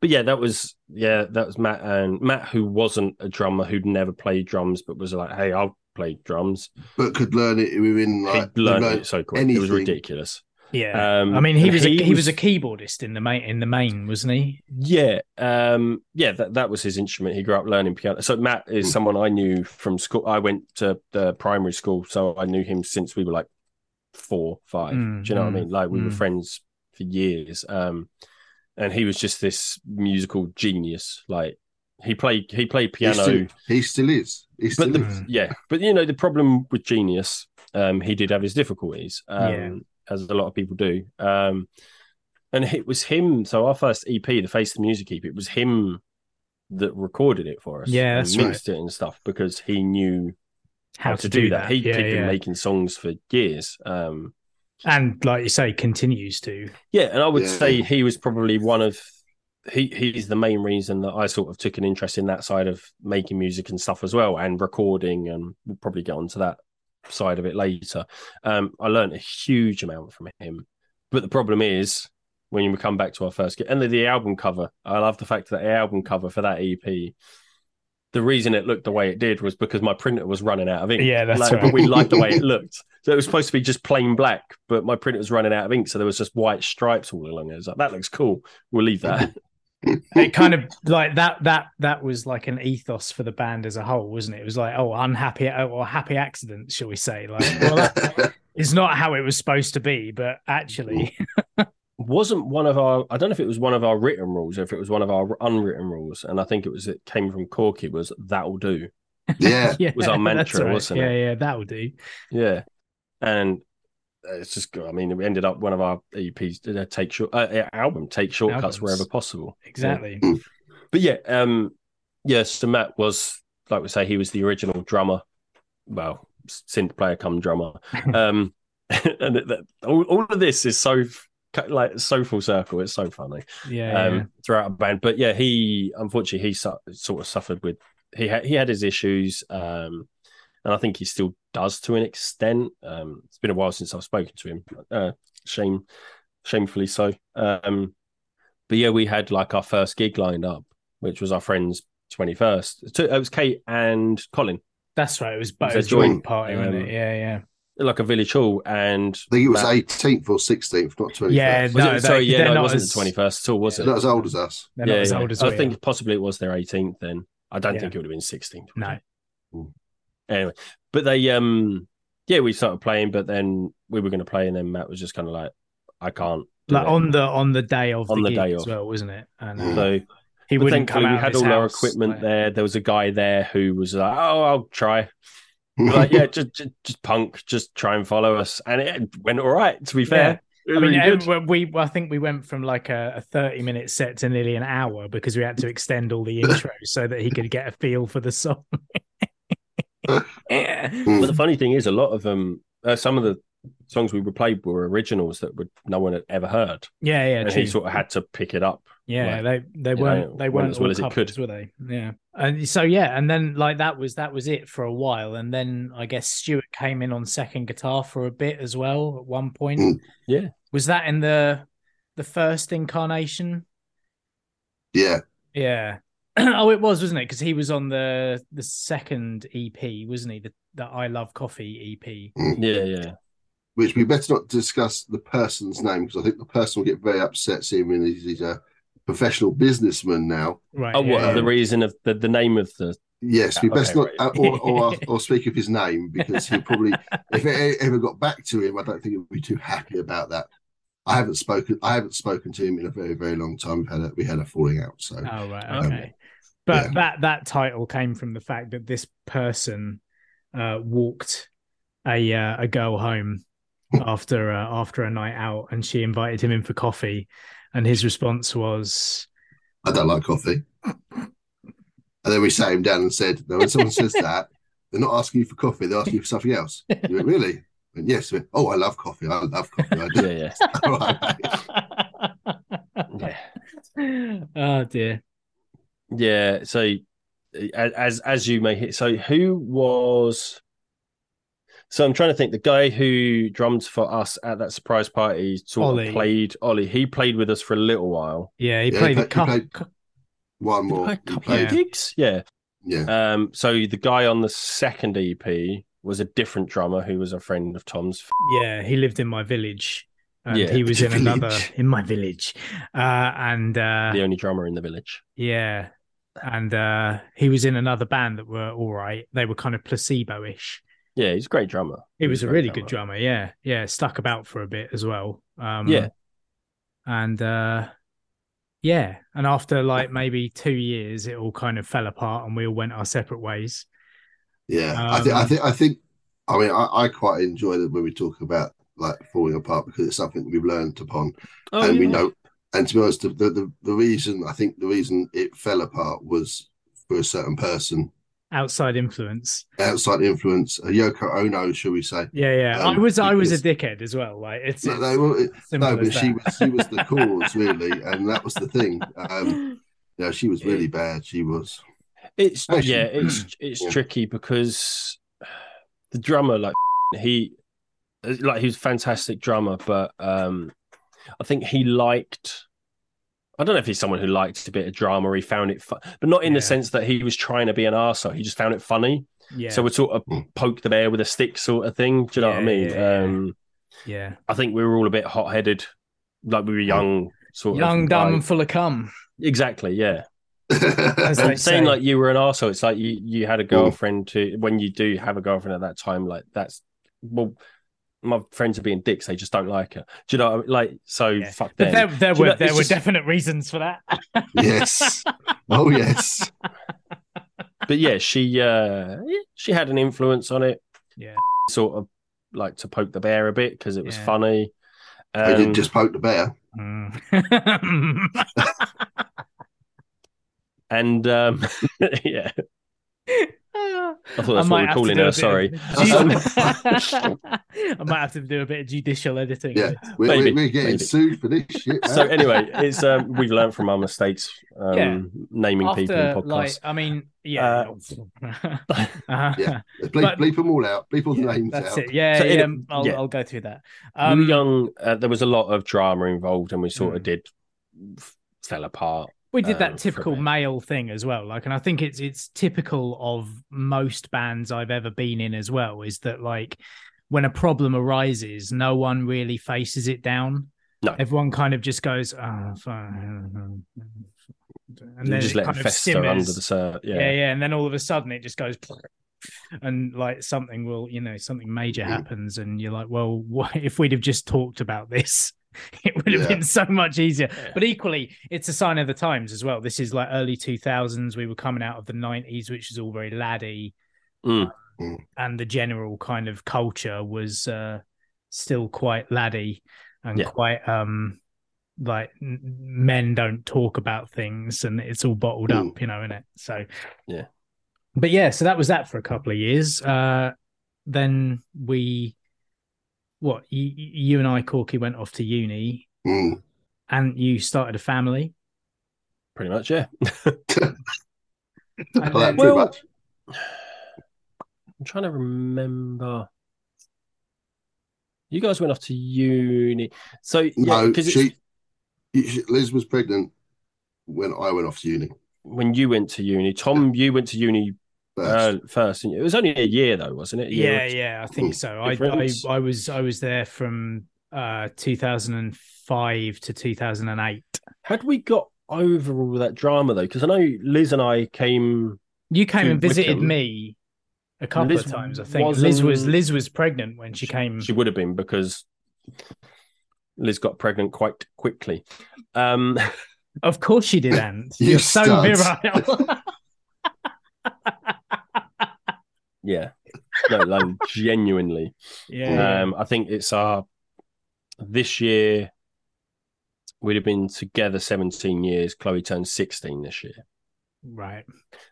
but yeah, that was yeah, that was Matt and Matt, who wasn't a drummer, who'd never played drums, but was like, "Hey, I'll play drums." But could learn it within like he learned learn it so quick; it was ridiculous. Yeah. Um, I mean, he and was a, he he was was- a keyboardist in the main in the main, wasn't he? Yeah, um, yeah, that that was his instrument. He grew up learning piano. So Matt is Hmm. someone I knew from school. I went to the primary school, so I knew him since we were like four, five. Mm, Do you know what I mm, mean? Like we were mm. friends for years. Um, and he was just this musical genius. Like he played, he played He piano. still, he still is. He still but the, is. Yeah, but you know the problem with genius, um, he did have his difficulties, um, Yeah. as a lot of people do. Um, and it was him. So our first EP, the Face of the Music EP, it was him that recorded it for us. Yeah, and that's right. mixed it and stuff because he knew How, how, to, do that. He, yeah, he'd been making songs for years. Um, and like you say, continues to. yeah, and I would Yeah. say he was probably one of he he's the main reason that I sort of took an interest in that side of making music and stuff as well and recording and we'll probably get onto that side of it later. Um I learned a huge amount from him. But the problem is when we come back to our first and the, the album cover, I love the fact that the album cover for that EP the reason it looked the way it did was because my printer was running out of ink. Yeah, that's like, right. But we liked the way it looked. So it was supposed to be just plain black, but my printer was running out of ink, so there was just white stripes all along it. I was like, that looks cool. We'll leave that. it kind of like that that that was like an ethos for the band as a whole wasn't it it was like oh unhappy oh, or happy accident shall we say like well that is not how it was supposed to be but actually wasn't one of our I don't know if it was one of our written rules or if it was one of our unwritten rules, and I think it was it came from Corky was that'll do. Yeah. yeah Was our mantra, right. wasn't yeah it? yeah that'll do Yeah. And it's just I mean we ended up one of our EPs uh, take short uh, album take shortcuts Albums. wherever possible. exactly But yeah, um yeah, so Matt was like we say, he was the original drummer. Well, synth player come drummer. Um and it, that, all, all of this is so like so full circle. It's so funny. yeah, um, yeah. throughout a band. But yeah, he unfortunately he su- sort of suffered with he had he had his issues, um, and I think he still does to an extent. Um, it's been a while since I've spoken to him. Uh, shame, shamefully so. Um, but yeah, we had like our first gig lined up, which was our friend's twenty first. It was Kate and Colin, that's right it was, It was it was a a joint joint, party wasn't um, it yeah yeah like a village hall, and I think it was 18th or 16th, not 21st. Yeah, Was No, it, sorry, yeah, no, it wasn't as- the twenty first at all, was They're it? not as old as us. they're not yeah, as yeah. old as I we think are. possibly it was their 18th then. I don't Yeah. think it would have been 16th. no Anyway, but they, um, yeah, we started playing, but then we were going to play, and then Matt was just kind of like, I can't. like it. on the on the day of On the, the gig day as of. well wasn't it and Mm. uh, So he but wouldn't come out we had his all our equipment like- there. There was a guy there who was like, "Oh, I'll try." Like, yeah, just, just just punk, just try and follow us, and it went all right. To be fair, It I mean, really we I think we went from like a, a thirty minute set to nearly an hour because we had to extend all the intros so that he could get a feel for the song. yeah. But the funny thing is, a lot of them, uh, some of the songs we were played were originals that would no one had ever heard, yeah, yeah, and true. he sort of had to pick it up. Yeah, like, they they weren't they weren't as well as it could. were they? Yeah, and so yeah, and then like that was that was it for a while, and then I guess Stuart came in on second guitar for a bit as well at one point. Mm. Yeah. was that in the the first incarnation? Yeah. Yeah. oh, it was, wasn't it? Because he was on the the second EP, wasn't he? The the I Love Coffee EP. Yeah, yeah. Which we better not discuss the person's name because I think the person will get very upset seeing him he's, he's a professional businessman now. Right. Oh, yeah, what yeah. the reason of the, the name of the? Yes, we Okay, best not right. uh, or, or or speak of his name because he probably, if it ever got back to him, I don't think he would be too happy about that. I haven't spoken. I haven't spoken to him in a very very long time. We had a we had a falling out. So Oh right, Um, okay. But yeah. that that title came from the fact that this person uh, walked a uh, a girl home after uh, after a night out, and she invited him in for coffee, and his response was, I don't like coffee. And then we sat him down and said, "No, when someone says that, they're not asking you for coffee. They're asking you for something else." You went, "Really?" I went, yes. Went, oh, I love coffee. I love coffee. I do. Yeah, yeah, All right, mate. yeah. "Oh dear." Yeah. So, as as you may hear, so who was? So I'm trying to think. The guy who drummed for us at that surprise party sort Ollie. of played Ollie. He played with us for a little while. Yeah, he Yeah, played he a couple. played- One more. play a He couple of gigs. Yeah. Yeah. Um. So the guy on the second EP was a different drummer who was a friend of Tom's. Yeah, he lived in my village. And Yeah, he was in your another in my village, uh, and uh, the only drummer in the village. Yeah. And uh he was in another band that were all right. They were kind of placebo-ish. Yeah, he's a great drummer. He was a great really good drummer, yeah. Yeah, stuck about for a bit as well. Um Yeah. And uh yeah, and after like maybe 2 years it all kind of fell apart and we all went our separate ways. Yeah. I think. I Um, think. I think. I mean, I, I quite enjoy it when we talk about like falling apart because it's something we've learned upon, Oh, and we know. And to be honest, the, the the reason I think the reason it fell apart was for a certain person, Outside influence. outside influence, a Yoko Ono, shall we say? Yeah, yeah. Um, I was I was a dickhead as well. Like it's, No, they were- simple no, but she was she was the cause really, and that was the thing. Um, you know, she was really bad. She was. It's Actually- yeah, it's it's Yeah. tricky because the drummer, like he, like he was a fantastic drummer, but um, I think he liked. I don't know if he's someone who liked a bit of drama. He found it, fu- but not in Yeah. the sense that he was trying to be an arsehole. He just found it funny. Yeah. So we'd sort of poke the bear with a stick, sort of thing. Do you know what I mean? yeah, yeah. Um, yeah. I think we were all a bit hot headed, like we were young, sort Young, of young, dumb, like- full of cum. Exactly, yeah. As they And saying say. like you were an arsehole, it's like you you had a girlfriend to when you do have a girlfriend at that time, like that's well, my friends are being dicks. They just don't like her. Do you know? What I mean? Like so, Yeah. fuck But them. there, there were know, there were just- definite reasons for that. yes. Oh yes. But yeah, she uh yeah, she had an influence on it, Yeah. sort of like to poke the bear a bit because it was Yeah. funny. I Um, didn't just poke the bear. Mm. and um, yeah, I thought that's what might we're calling do her. Sorry. of- I might have to do a bit of judicial editing. Yeah, we're, Maybe, we're getting maybe. sued for this shit. so anyway, it's um, we've learned from our mistakes, um, Yeah. naming people in After, podcasts. like, I mean, yeah, Uh, yeah, bleep, but- bleep them all out. Bleep all the yeah, names that's out. it. Yeah, So, yeah, in- I'll, yeah. I'll go through that. Um, young. Uh, there was a lot of drama involved, and we sort of Mm. did f- fell apart. We did that a typical male thing as well like and i think it's it's typical of most bands i've ever been in as well is that like when a problem arises no one really faces it down No. everyone kind of just goes oh fine and then just it let kind it of fester simmers. under the sur- yeah. yeah. yeah and then all of a sudden it just goes and like something will you know something major Mm. happens and you're like well what if we'd have just talked about this it would have Yeah. been so much easier but equally it's a sign of the times as well this is like early 2000s we were coming out of the 90s which is all very laddie Mm. and the general kind of culture was uh still quite laddie and Yeah. quite um like n- men don't talk about things and it's all bottled Mm. up you know in it so Yeah. but yeah so that was that for a couple of years uh then we what you, you and i corky went off to uni Mm. and you started a family Pretty much, yeah. Well, then- Well- much. I'm trying to remember. You guys went off to uni, so yeah, No, because she, she- Liz was pregnant when I went off to uni. when you went to uni, Tom, you went to uni First. uh, first. It was only a year though, wasn't it? Yeah yeah i think so I, I i was i was there from uh 2005 to 2008 Had we got over all that drama though? Because I know Liz and I came. You came and visited Wickham. me a couple Liz of times. I think Liz was Liz was pregnant when she came. She would have been because Liz got pregnant quite quickly. Um, Of course she did, Ant. You You're so virile. yeah, no, like genuinely. yeah. Um, I think it's our this year. We'd have been together 17 years. Chloe turned 16 this year. right.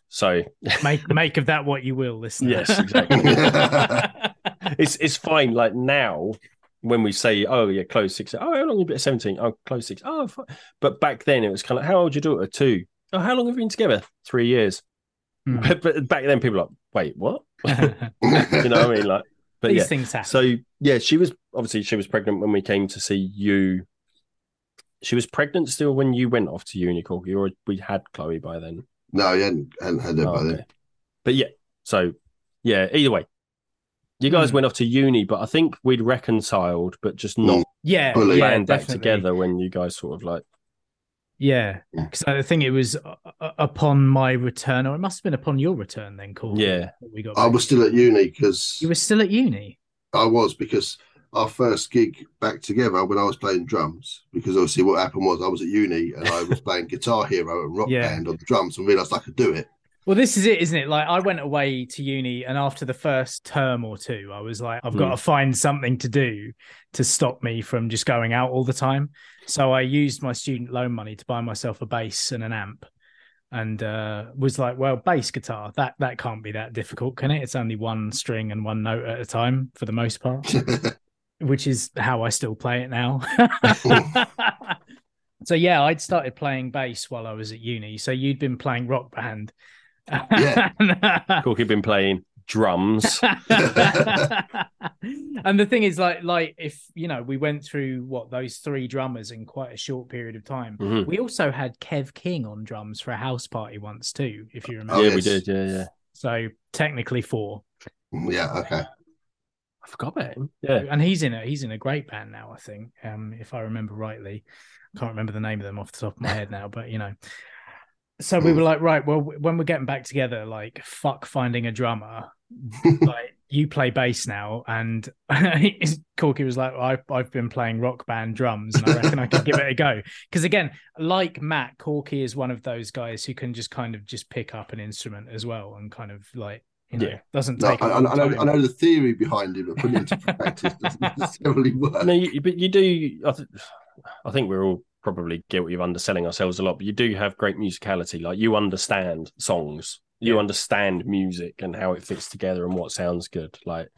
So Make make of that what you will, listen. Yes, exactly. it's it's fine. Like now, when we say, "Oh yeah, close six," oh, how long have you been at seventeen? Oh, close six. Oh, fi-" but back then it was kind of, how old your daughter? Two. Oh, how long have you been together? Three years. Hmm. But, but back then, people were like, wait, what? you know what I mean? Like, but These yeah. things happen. So yeah, she was obviously she was pregnant when we came to see you. She was pregnant still when you went off to uni, Corky, or we had Chloe by then. no, he hadn't, hadn't had it Oh, by then. But yeah, so yeah, either way, you guys Hmm. went off to uni, but I think we'd reconciled, but just not yeah, fully yeah, planned back definitely. together when you guys sort of like, Yeah, Yeah. because I think it was uh, uh, upon my return, or it must have been upon your return. Then, cool. Yeah. we got. I was still at uni because You were still at uni. I was because our first gig back together when I was playing drums. Because obviously, what happened was I was at uni and I was playing Guitar Hero and Rock Yeah. Band on the drums and realised I could do it. Well, this is it, isn't it? Like, I went away to uni, and after the first term or two, I was like, I've got Hmm. to find something to do to stop me from just going out all the time. So I used my student loan money to buy myself a bass and an amp, and uh, was like, well, bass guitar that that can't be that difficult, can it? It's only one string and one note at a time for the most part, which is how I still play it now. so yeah, I'd started playing bass while I was at uni. So you'd been playing rock band. Yeah. Corky been playing drums. and the thing is, like, like if you know, we went through what those three drummers in quite a short period of time. Mhm. We also had Kev King on drums for a house party once too, if you remember. Oh, yeah, we did. Yeah, yeah. So technically four, Yeah, okay. I forgot about him. Yeah. and he's in a he's in a great band now. I think, um, if I remember rightly, I can't remember the name of them off the top of my head now, but you know. So we were like, right, well, when we're getting back together, like, fuck finding a drummer. Like, you play bass now, and Corky was like, I've I've been playing rock band drums, and I reckon I could give it a go. Because again, like Matt, Corky is one of those guys who can just kind of just pick up an instrument as well, and kind of like, you know, Yeah. doesn't take. I, a I, long I know. I know the theory behind it, but putting it into practice doesn't necessarily work. No, you, but you do. I, th- I think we're all probably guilty of underselling ourselves a lot, but you do have great musicality. Like you understand songs, you Yeah. understand music and how it fits together and what sounds good. Like,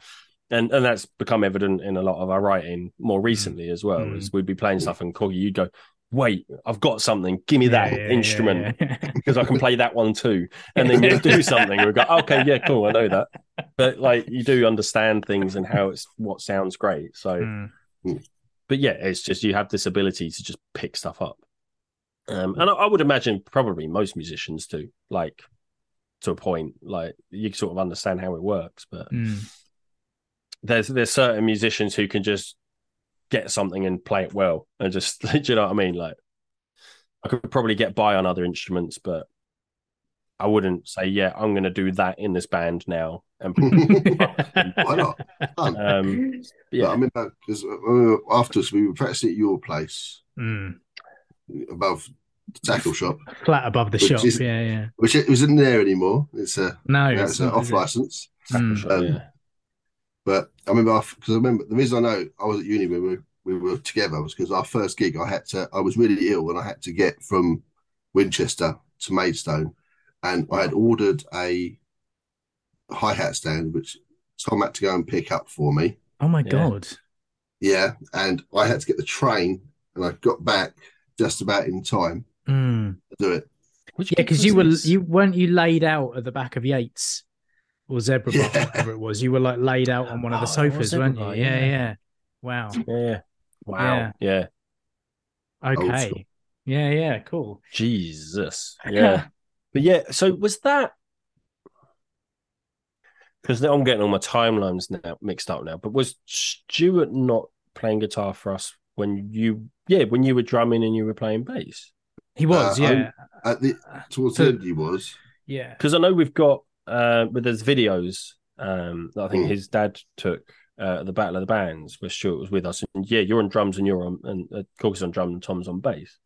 and and that's become evident in a lot of our writing more recently as well. Mm. As we'd be playing stuff and Corky, you'd go, "Wait, I've got something. Give me that yeah, instrument." because I can play that one too. And then you do something, we go, okay, yeah, cool, I know that. But like, you do understand things and how it's what sounds great. So, Mm. but yeah, it's just you have this ability to just pick stuff up. Um, and I, I would imagine probably most musicians do, like to a point, like you sort of understand how it works. But Mm. there's there's certain musicians who can just get something and play it well, and just do you know what I mean? Like, I could probably get by on other instruments, but I wouldn't say, yeah, I'm going to do that in this band now. And Why not? Um, Yeah. I mean, remember because uh, afterwards we were practicing at your place Mm. above the tackle shop, Flat above the shop. is- Yeah, yeah. which it wasn't there anymore. It's a No, yeah, it's it's, a off it? license. Mm. Sure, Um, yeah. But I remember because I remember the reason I know I was at uni when we, we were together was because our first gig I had to I was really ill and I had to get from Winchester to Maidstone, and I had ordered a hi hat stand which Tom had to go and pick up for me. Oh my Yeah. god. Yeah, and I had to get the train, and I got back just about in time Mm. to do it. Which Yeah, because you were you weren't you laid out at the back of Yates or Zebra Bar, Yeah. whatever it was. You were like laid out on one of the Oh, sofas, Zebra weren't you? Bar, yeah, yeah. yeah. Wow. Yeah. Wow. Yeah. Yeah. Okay. Yeah, yeah. Cool. Jesus. Yeah. but yeah, so was that because I'm getting all my timelines now mixed up now, but was Stuart not playing guitar for us when you yeah, when you were drumming and you were playing bass? He was. Uh, yeah. At the towards So- the end, he was. yeah. Because I know we've got uh but there's videos um that I think Mm. his dad took uh, at the Battle of the Bands where Stuart was with us. And yeah, you're on drums and you're on and uh, Corky's on drums and Tom's on bass.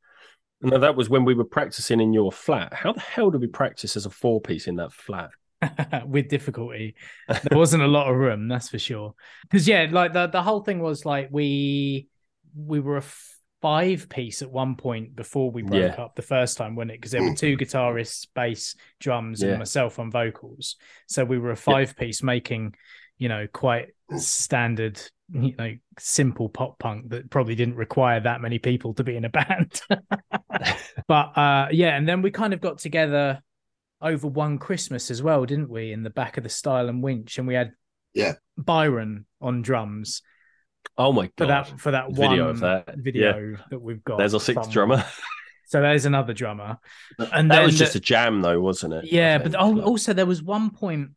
And that was when we were practicing in your flat. How the hell did we practice as a four piece in that flat? with difficulty. There wasn't a lot of room, that's for sure. Because yeah, like the the whole thing was like we we were a five piece at one point before we broke Yeah. up the first time, wasn't it? Because there were two guitarists, bass, drums, Yeah. and myself on vocals. So we were a five piece making, you know, quite standard, you know, simple pop punk that probably didn't require that many people to be in a band. but uh yeah, and then we kind of got together over one Christmas as well, didn't we? In the back of the Style and Winch, and we had Yeah. Byron on drums Oh my god! for god. that for that Video one of that. video that we've got. There's our sixth somewhere. drummer. So there's another drummer, and that then was the- just a jam though, wasn't it? Yeah. But oh, also there was one point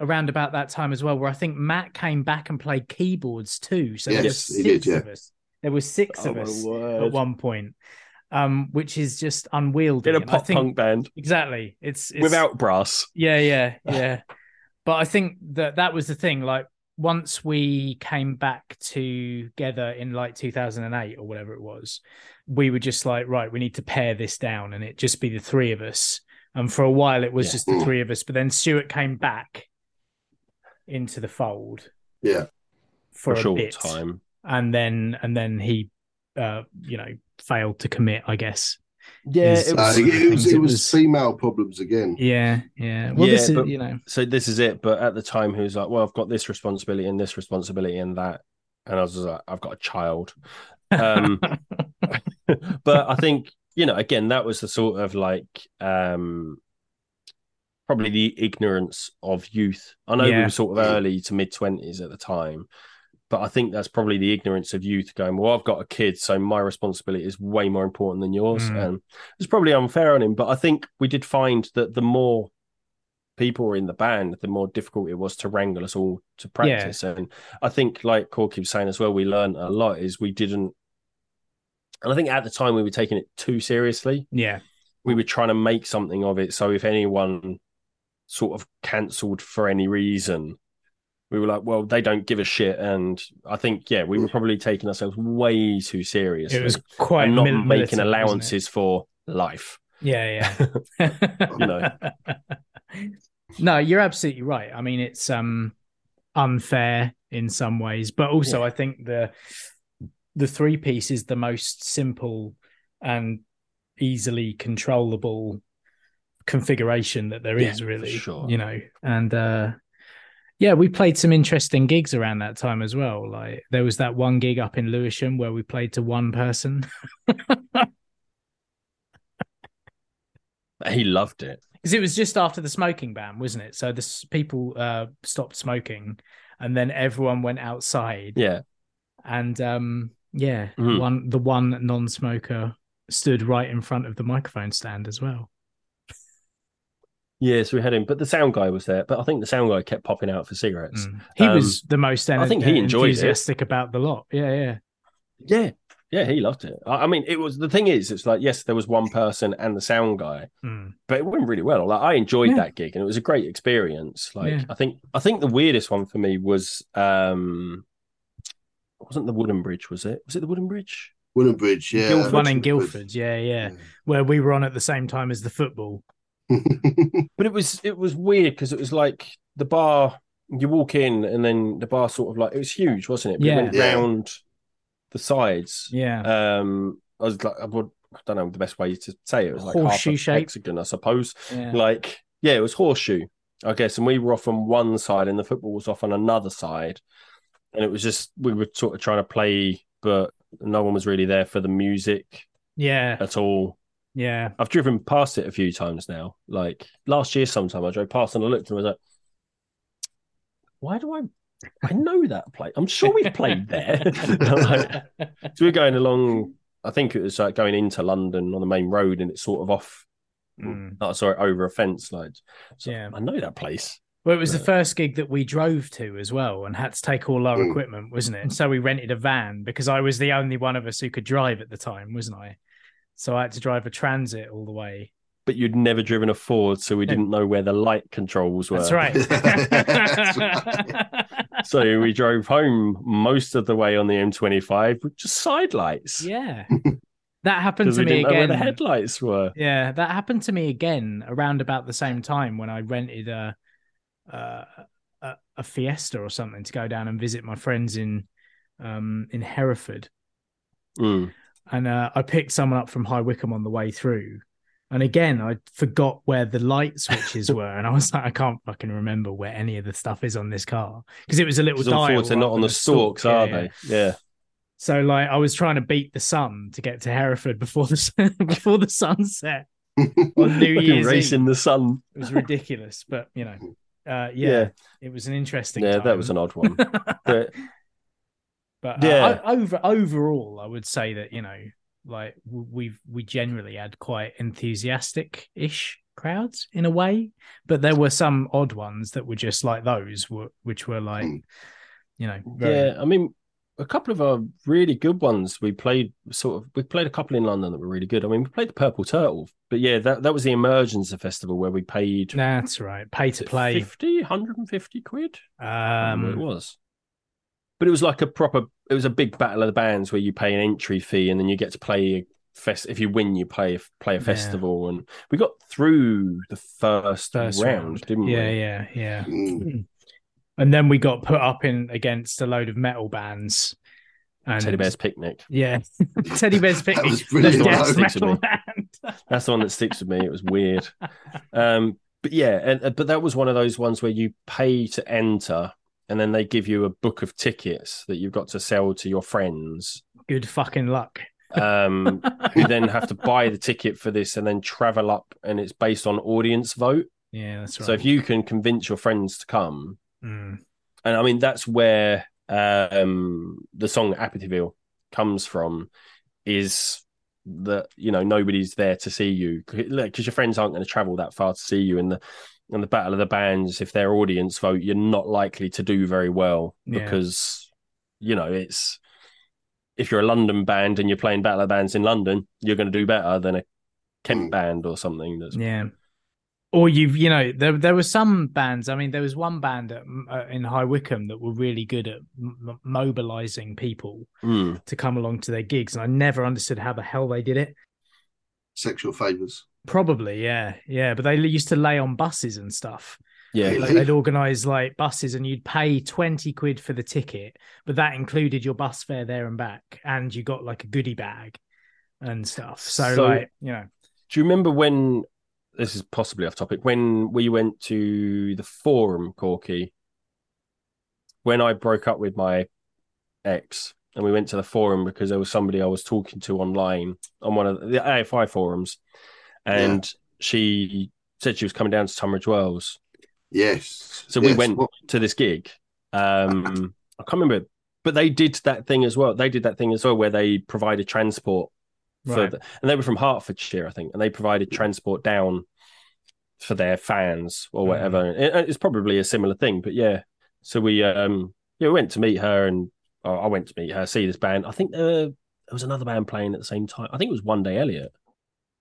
around about that time as well where I think Matt came back and played keyboards too. So there were Yes, he six did, yeah. of us. There were six Oh of us word. at one point, um, which is just unwieldy. in a pop think- punk band Exactly. It's, it's without brass. Yeah, yeah, yeah. but I think that that was the thing. Like once we came back together in like 2008 or whatever it was, we were just like, right, we need to pare this down, and it just be the three of us. And for a while, it was Yeah. just the three of us. But then Stuart came back into the fold Yeah. for, for a a short bit, time. and then and then he, uh, you know, failed to commit. I guess. Yeah, it Uh, was, it, it was Things it it was was- female problems again. Yeah, yeah. Well, Yeah, this is but- you know. so this is it. But at the time, he was like, "Well, I've got this responsibility and this responsibility and that," and I was just like, "I've got a child." Um, but I think you know, again, that was the sort of like um, probably the ignorance of youth. I know we were sort of early to mid twenties at the time, but I think that's probably the ignorance of youth going, Well, I've got a kid, so my responsibility is way more important than yours. Mm. And it's probably unfair on him, but I think we did find that the more people were in the band, the more difficult it was to wrangle us all to practice. And I think, like Corky was saying as well, we learned a lot is we didn't and I think at the time we were taking it too seriously Yeah. we were trying to make something of it. So if anyone sort of cancelled for any reason, we were like, well, they don't give a shit. And I think, yeah, we were probably taking ourselves way too seriously. It was quite and not making militant, wasn't it? allowances for life. Yeah, yeah. You know. no, you're absolutely right. I mean, it's um unfair in some ways, but also Yeah. I think the the three piece is the most simple and easily controllable configuration that there Yeah, is really sure. you know and uh yeah we played some interesting gigs around that time as well like there was that one gig up in lewisham where we played to one person He loved it. because it was just after the smoking ban, wasn't it? So the people uh, stopped smoking, and then everyone went outside, Yeah. and um, yeah, Mhm. one the one non-smoker stood right in front of the microphone stand as well. Yeah, so we had him, but the sound guy was there. But I think the sound guy kept popping out for cigarettes. Mm. He Um, was the most. I think he enjoyed it. enthusiastic about the lot. Yeah, yeah, Yeah, yeah, he loved it. I I mean, it was the thing is, it's like yes, there was one person and the sound guy, Mm. but it went really well. Like I enjoyed Yeah. that gig, and it was a great experience. Like Yeah. I think, I think the weirdest one for me was, um wasn't the Wooden Bridge, was it? Was it the Wooden Bridge? Wooden Bridge, yeah. Guildford. one in Guildford. Yeah, yeah, where we were on at the same time as the football. But it was, it was weird because it was like the bar. You walk in, and then the bar sort of like it was huge, wasn't it? But Yeah. it went Yeah. round the sides. Yeah, Um, I was like, I would, I don't know the best way to say it. It was like Horseshoe half a shape. hexagon, I suppose. yeah. Like, yeah, it was horseshoe, I guess, and we were off on one side, and the football was off on another side, and it was just we were sort of trying to play, but no one was really there for the music yeah, at all. Yeah. I've driven past it a few times now. Like last year, sometime I drove past and I looked and I was like, "Why do I? I know that place. I'm sure we've played there." Like, so we're going along. I think it was like going into London on the main road, and it's sort of off. Mm. Saw it over a fence, like so Yeah. I know that place. Well, it was the first gig that we drove to as well and had to take all our Mm. equipment, wasn't it? And so we rented a van because I was the only one of us who could drive at the time, wasn't I? So I had to drive a transit all the way. But you'd never driven a Ford, so we didn't know where the light controls were. That's right. That's right. So we drove home most of the way on the M25 with just side lights yeah. That happened to me didn't know where again. the headlights were. Yeah, that happened to me again around about the same time when I rented a a, a Fiesta or something to go down and visit my friends in um in Hereford. Mm. And uh, I picked someone up from High Wycombe on the way through. And again, I forgot where the light switches were, and I was like, I can't fucking remember where any of the stuff is on this car because it was a little dial. They're not on the a stalk. stalks, are yeah. they? Yeah. So like, I was trying to beat the sun to get to Hereford before the before the sunset on New Year's race Eve. the sun. It was ridiculous, but you know, uh, yeah, Yeah. it was an interesting. Yeah, time. that was an odd one. But But Yeah. uh, o- over overall, I would say that you know, like we've we generally had quite enthusiastic ish crowds in a way, but there were some odd ones that were just like those, which were like, Mm. you know, very, yeah, I mean, a couple of our really good ones we played sort of we played a couple in London that were really good. I mean, we played the Purple Turtle, but yeah, that, that was the Emergenza Festival where we paid that's right, pay to play. 50, 150 quid. I don't know what it Um, was. But it was like a proper it was a big battle of the bands where you pay an entry fee and then you get to play a fest if you win you play play a Yeah. festival and we got through the first, first round, round, didn't yeah, we? yeah, yeah. Mm. And then we got put up in against a load of metal bands. And Teddy Bear's Picnic. Yeah, Teddy Bear's That Picnic. was brilliant, death wasn't it, to metal band. That's the one that sticks with me. It was weird. Um, but yeah, and, uh, but that was one of those ones where you pay to enter, and then they give you a book of tickets that you've got to sell to your friends, Good fucking luck. um, who then have to buy the ticket for this and then travel up, and it's based on audience vote. Yeah, that's right. So if you can convince your friends to come, Mm. and I mean that's where um, the song Apathyville comes from, is that you know nobody's there to see you because your friends aren't going to travel that far to see you, and the and the battle of the bands, if their audience vote, you're not likely to do very well Yeah. because you know it's if you're a London band and you're playing battle of the bands in London, you're going to do better than a Kent Mm. band or something. That's Yeah. Or you've, you know, there there were some bands. I mean, there was one band at, uh, in High Wycombe that were really good at m- mobilizing people Mm. to come along to their gigs, and I never understood how the hell they did it. Sexual favors. Probably, yeah, yeah. But they used to lay on buses and stuff. yeah. Like they'd organise like buses, and you'd pay twenty quid for the ticket, but that included your bus fare there and back, and you got like a goodie bag and stuff. So, So- like, you know, Do you remember when this is possibly off topic when we went to the forum, Corky? When I broke up with my ex and we went to the forum because there was somebody I was talking to online on one of the AFI forums, and she said she was coming down to Tunbridge Wells. Yes. So we went What- to this gig. Um, I can't remember, but they did that thing as well. They did that thing as well where they provided transport for Right. the, and they were from Hertfordshire, I think, and they provided transport down for their fans or whatever. It- it's probably a similar thing, but yeah. So we um yeah we went to meet her and or I went to meet her, see this band. I think there, there was another band playing at the same time. I think it was One Day Elliott,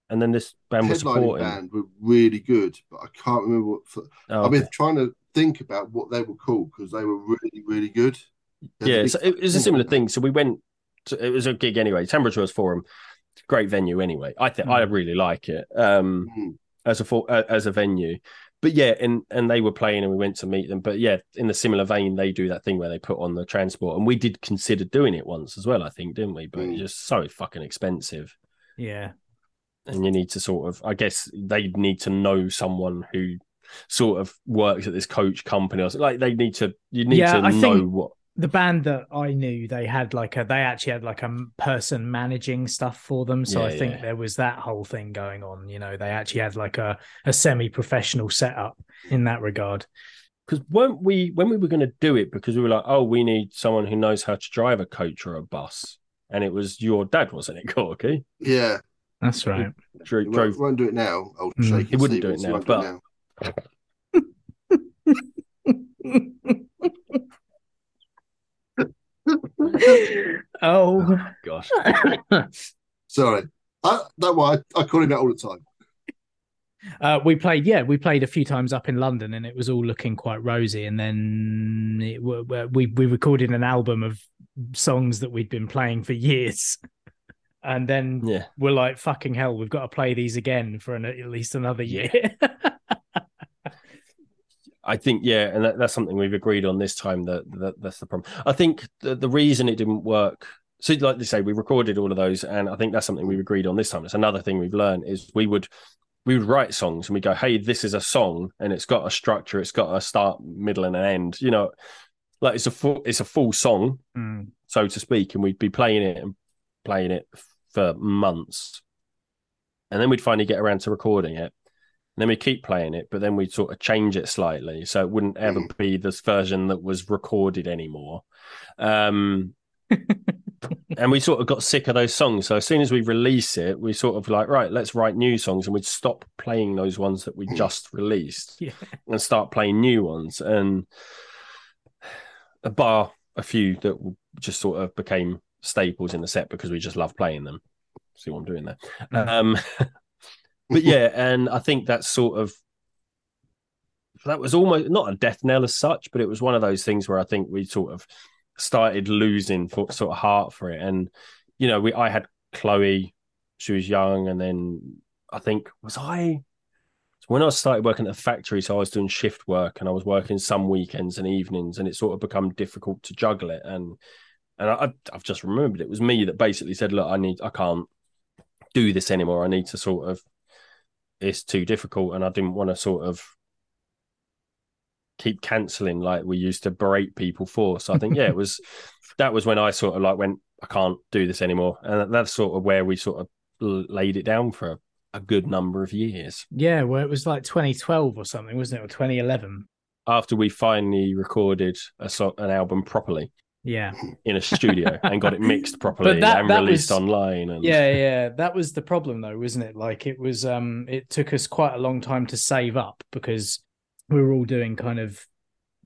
and then this band was supporting. band were really good, but I can't remember what. For, Oh, I've been okay. trying to think about what they were called because they were really, really good. They had yeah, a so it was a similar thing. So we went. To, it was a gig anyway. Tunbridge Wells Forum, great venue anyway. I think I really like it um, Mm. as a for, uh, as a venue. But yeah, and and they were playing, and we went to meet them. But yeah, in the similar vein, they do that thing where they put on the transport, and we did consider doing it once as well. I think, didn't we? But Mm. it's just so fucking expensive, yeah, and you need to sort of. I guess they need to know someone who sort of works at this coach company or something. like they need to. You need Yeah, to I know think- what. the band that I knew, they had like a, they actually had like a person managing stuff for them. So Yeah, I think yeah. there was that whole thing going on. You know, they actually had like a, a semi-professional setup in that regard. because weren't we when we were going to do it because we were like oh we need someone who knows how to drive a coach or a bus and it was your dad wasn't it Corky Yeah, That's right. Dro- he won't, drove won't do it now. Old Mm. shaky He wouldn't do it now, won't do it oh, gosh Sorry. I, don't I, I call him that all the time. Uh, we played, yeah, we played a few times up in London, and it was all looking quite rosy. And then it, we we recorded an album of songs that we'd been playing for years, and then yeah. we're like, "Fucking hell, we've got to play these again for an, at least another year." I think yeah and that, that's something we've agreed on this time that, that that's the problem. I think the, the reason it didn't work so like they say we recorded all of those and I think that's something we've agreed on this time. It's another thing we've learned is we would we would write songs and we go hey this is a song and it's got a structure it's got a start middle and an end you know? Like it's a full it's a full song Mm. so to speak, and we'd be playing it and playing it for months. And then we'd finally get around to recording it. And then we keep playing it, but then we'd sort of change it slightly. So it wouldn't ever Mm. be this version that was recorded anymore. Um, and we sort of got sick of those songs. So as soon as we release it, we sort of like, right, let's write new songs. And we'd stop playing those ones that we Mm. just released Yeah. and start playing new ones. And a bar a few that just sort of became staples in the set because we just love playing them. See what I'm doing there. Um, but yeah, and I think that's sort of that was almost not a death knell as such, but it was one of those things where I think we sort of started losing for, sort of heart for it. And you know, we I had Chloe, she was young, and then I think was I when I started working at the factory, so I was doing shift work and I was working some weekends and evenings, and it sort of become difficult to juggle it. And and I, I've just remembered it was me that basically said, "Look, I need, I can't do this anymore. I need to sort of, it's too difficult." And I didn't want to sort of keep cancelling like we used to berate people for. So I think, yeah, it was that was when I sort of like went, I can't do this anymore, and that's sort of where we sort of laid it down for a good number of years Yeah, well, it was like 2012 or something, wasn't it? Or 2011. after we finally recorded a song, an album properly Yeah. in a studio and got it mixed properly that- and that released was- online. And Yeah, yeah. That was the problem though, wasn't it? Like it was um it took us quite a long time to save up because we were all doing kind of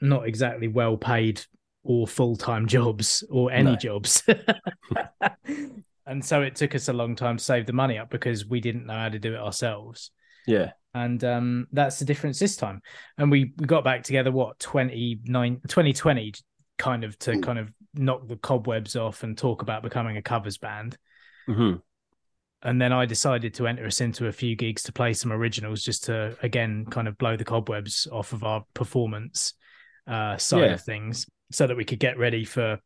not exactly well paid or full time jobs or any No. jobs. and so it took us a long time to save the money up because we didn't know how to do it ourselves. yeah, and um, that's the difference this time. And we we got back together what 29 2020 kind of to Mm. kind of knock the cobwebs off and talk about becoming a covers band. hmm And then I decided to enter us into a few gigs to play some originals just to again kind of blow the cobwebs off of our performance uh, side Yeah. of things so that we could get ready for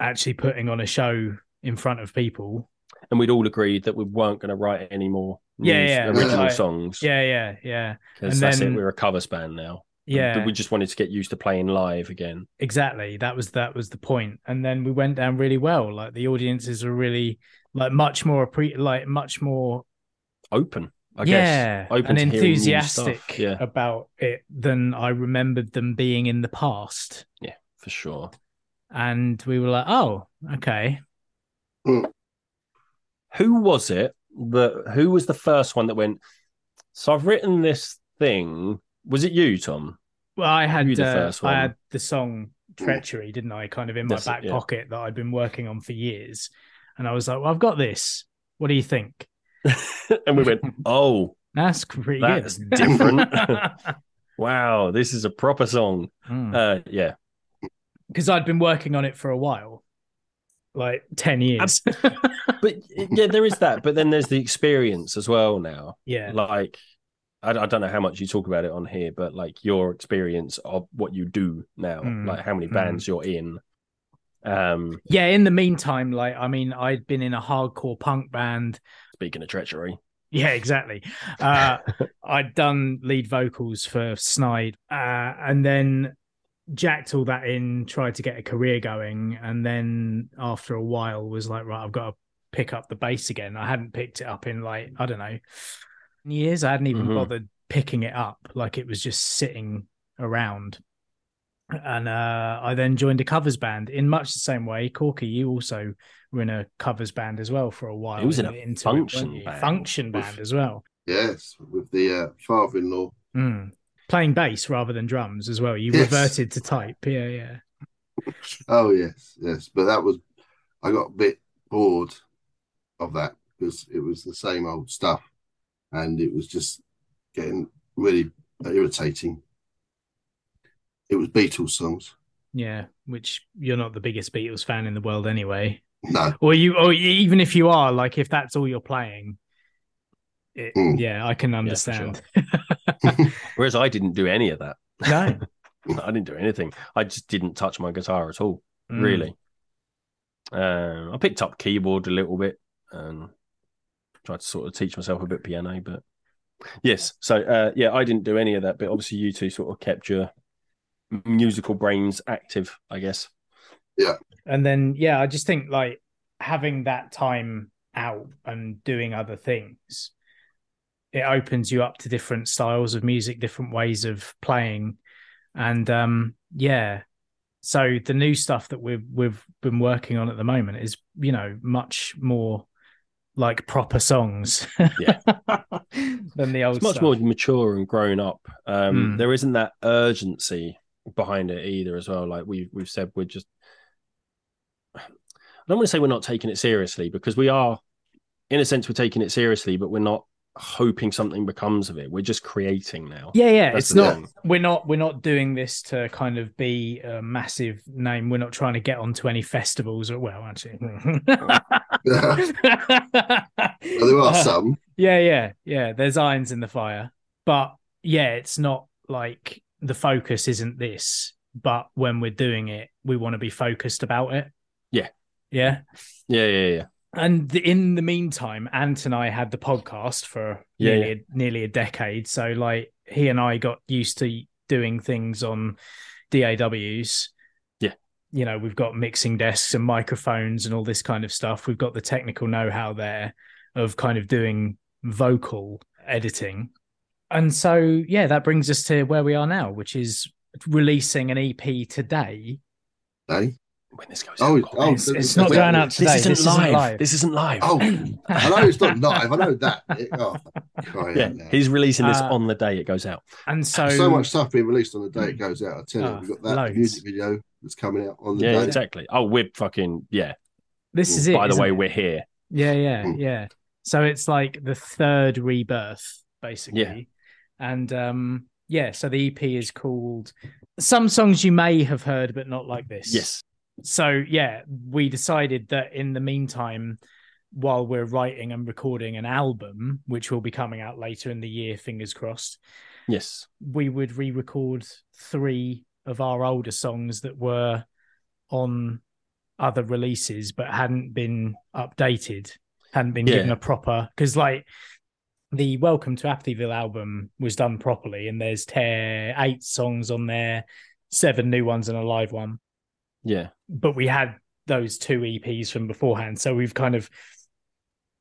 actually putting on a show in front of people. and we'd all agreed that we weren't going to write any more Yeah, new- yeah. original songs. Yeah, yeah, yeah. because that's then- it. We're a covers band now. Yeah. We just wanted to get used to playing live again. exactly that was that was the point and then we went down really well like the audiences were really like much more appre- like much more Open, I yeah guess. Open and to enthusiastic. Yeah, about it than i remembered them being in the past yeah, for sure. and we were like oh okay hmm. Who was it that? Who was the first one that went? So I've written this thing. Was it you, Tom? well i had the uh, first i had the song treachery didn't i kind of in my That's it, back yeah. pocket that i'd been working on for years and i was like well i've got this what do you think and we went, oh, that's pretty That's good different. wow, this is a proper song. Mm. Uh, yeah, because I'd been working on it for a while, like ten years. but yeah, there is that. But then there's the experience as well now. yeah, Like, I, I don't know how much you talk about it on here, but like your experience of what you do now, Mm, like how many mm. bands you're in. Um, yeah. In the meantime, like I mean, I'd been in a hardcore punk band. speaking of treachery, Yeah, exactly. Uh, I'd done lead vocals for Snide, uh, and then jacked all that in, tried to get a career going, and then after a while was like, right, I've got to pick up the bass again. I hadn't picked it up in like I don't know years. I hadn't even Mhm. bothered picking it up. Like it was just sitting around. And uh, I then joined a covers band in much the same way. Corky, you also were in a covers band as well for a while. It was in a into it, function weren't band. Function band as well. Yes, with the uh, father-in-law. Mm. Playing bass rather than drums as well. You Yes. reverted to type. Yeah, yeah. Oh yes, yes. But that was I got a bit bored of that because it was the same old stuff, and it was just getting really irritating. It was Beatles songs. Yeah. Which you're not the biggest Beatles fan in the world anyway. No, Or you or even if you are, like if that's all you're playing. It, Mm. Yeah, I can for understand. whereas I didn't do any of that. no. I didn't do anything. I just didn't touch my guitar at all. Mm. Really. Um, I picked up keyboard a little bit and tried to sort of teach myself a bit piano, but yes. So uh, yeah, I didn't do any of that, but obviously you two sort of kept your musical brains active, I guess. Yeah. And then yeah i just think like having that time out and doing other things it opens you up to different styles of music different ways of playing and um yeah so the new stuff that we've we've been working on at the moment is you know much more like proper songs Yeah. than the old It's much stuff. more mature and grown up. Um, Mm. There isn't that urgency behind it either, as well. Like we we've said, we're just. I don't want to say we're not taking it seriously because we are, in a sense, we're taking it seriously, but we're not hoping something becomes of it. We're just creating now. yeah yeah That's it's not thing. we're not we're not doing this to kind of be a massive name we're not trying to get onto any festivals or well actually there are some. yeah yeah yeah there's irons in the fire but yeah it's not like the focus isn't this but when we're doing it we want to be focused about it Yeah. yeah Yeah, yeah, yeah. And the, in the meantime, Ant and I had the podcast for Yeah, nearly, A, nearly a decade. So, like, he and I got used to doing things on DAWs. Yeah. You know, we've got mixing desks and microphones and all this kind of stuff. We've got the technical know how there of kind of doing vocal editing. And so, yeah, that brings us to where we are now, which is releasing an EP today. Eh? When this goes Oh, out, oh, It's, th- it's not going out today. this isn't, live. This isn't live. Oh, I know it's not live. I know that. It- oh, crying yeah, out he's releasing this Uh, on the day it goes out. And so, so, much stuff being released on the day it goes out. I tell you, Ah, we've got that loads. music video that's coming out on the Yeah, day. exactly. Oh, we're fucking yeah. this is it. By the way, it? we're here. Yeah, yeah, Mm. yeah. So it's like the third rebirth, basically. Yeah. And um, yeah, so the EP is called Some Songs You May Have Heard, but Not Like This. Yes. So yeah, we decided that in the meantime, while we're writing and recording an album, which will be coming out later in the year, fingers crossed, Yes. we would re-record three of our older songs that were on other releases but hadn't been updated hadn't been given a proper because like the welcome to apathyville album was done properly and there's te- eight songs on there seven new ones and a live one Yeah. but we had those two eps from beforehand so we've kind of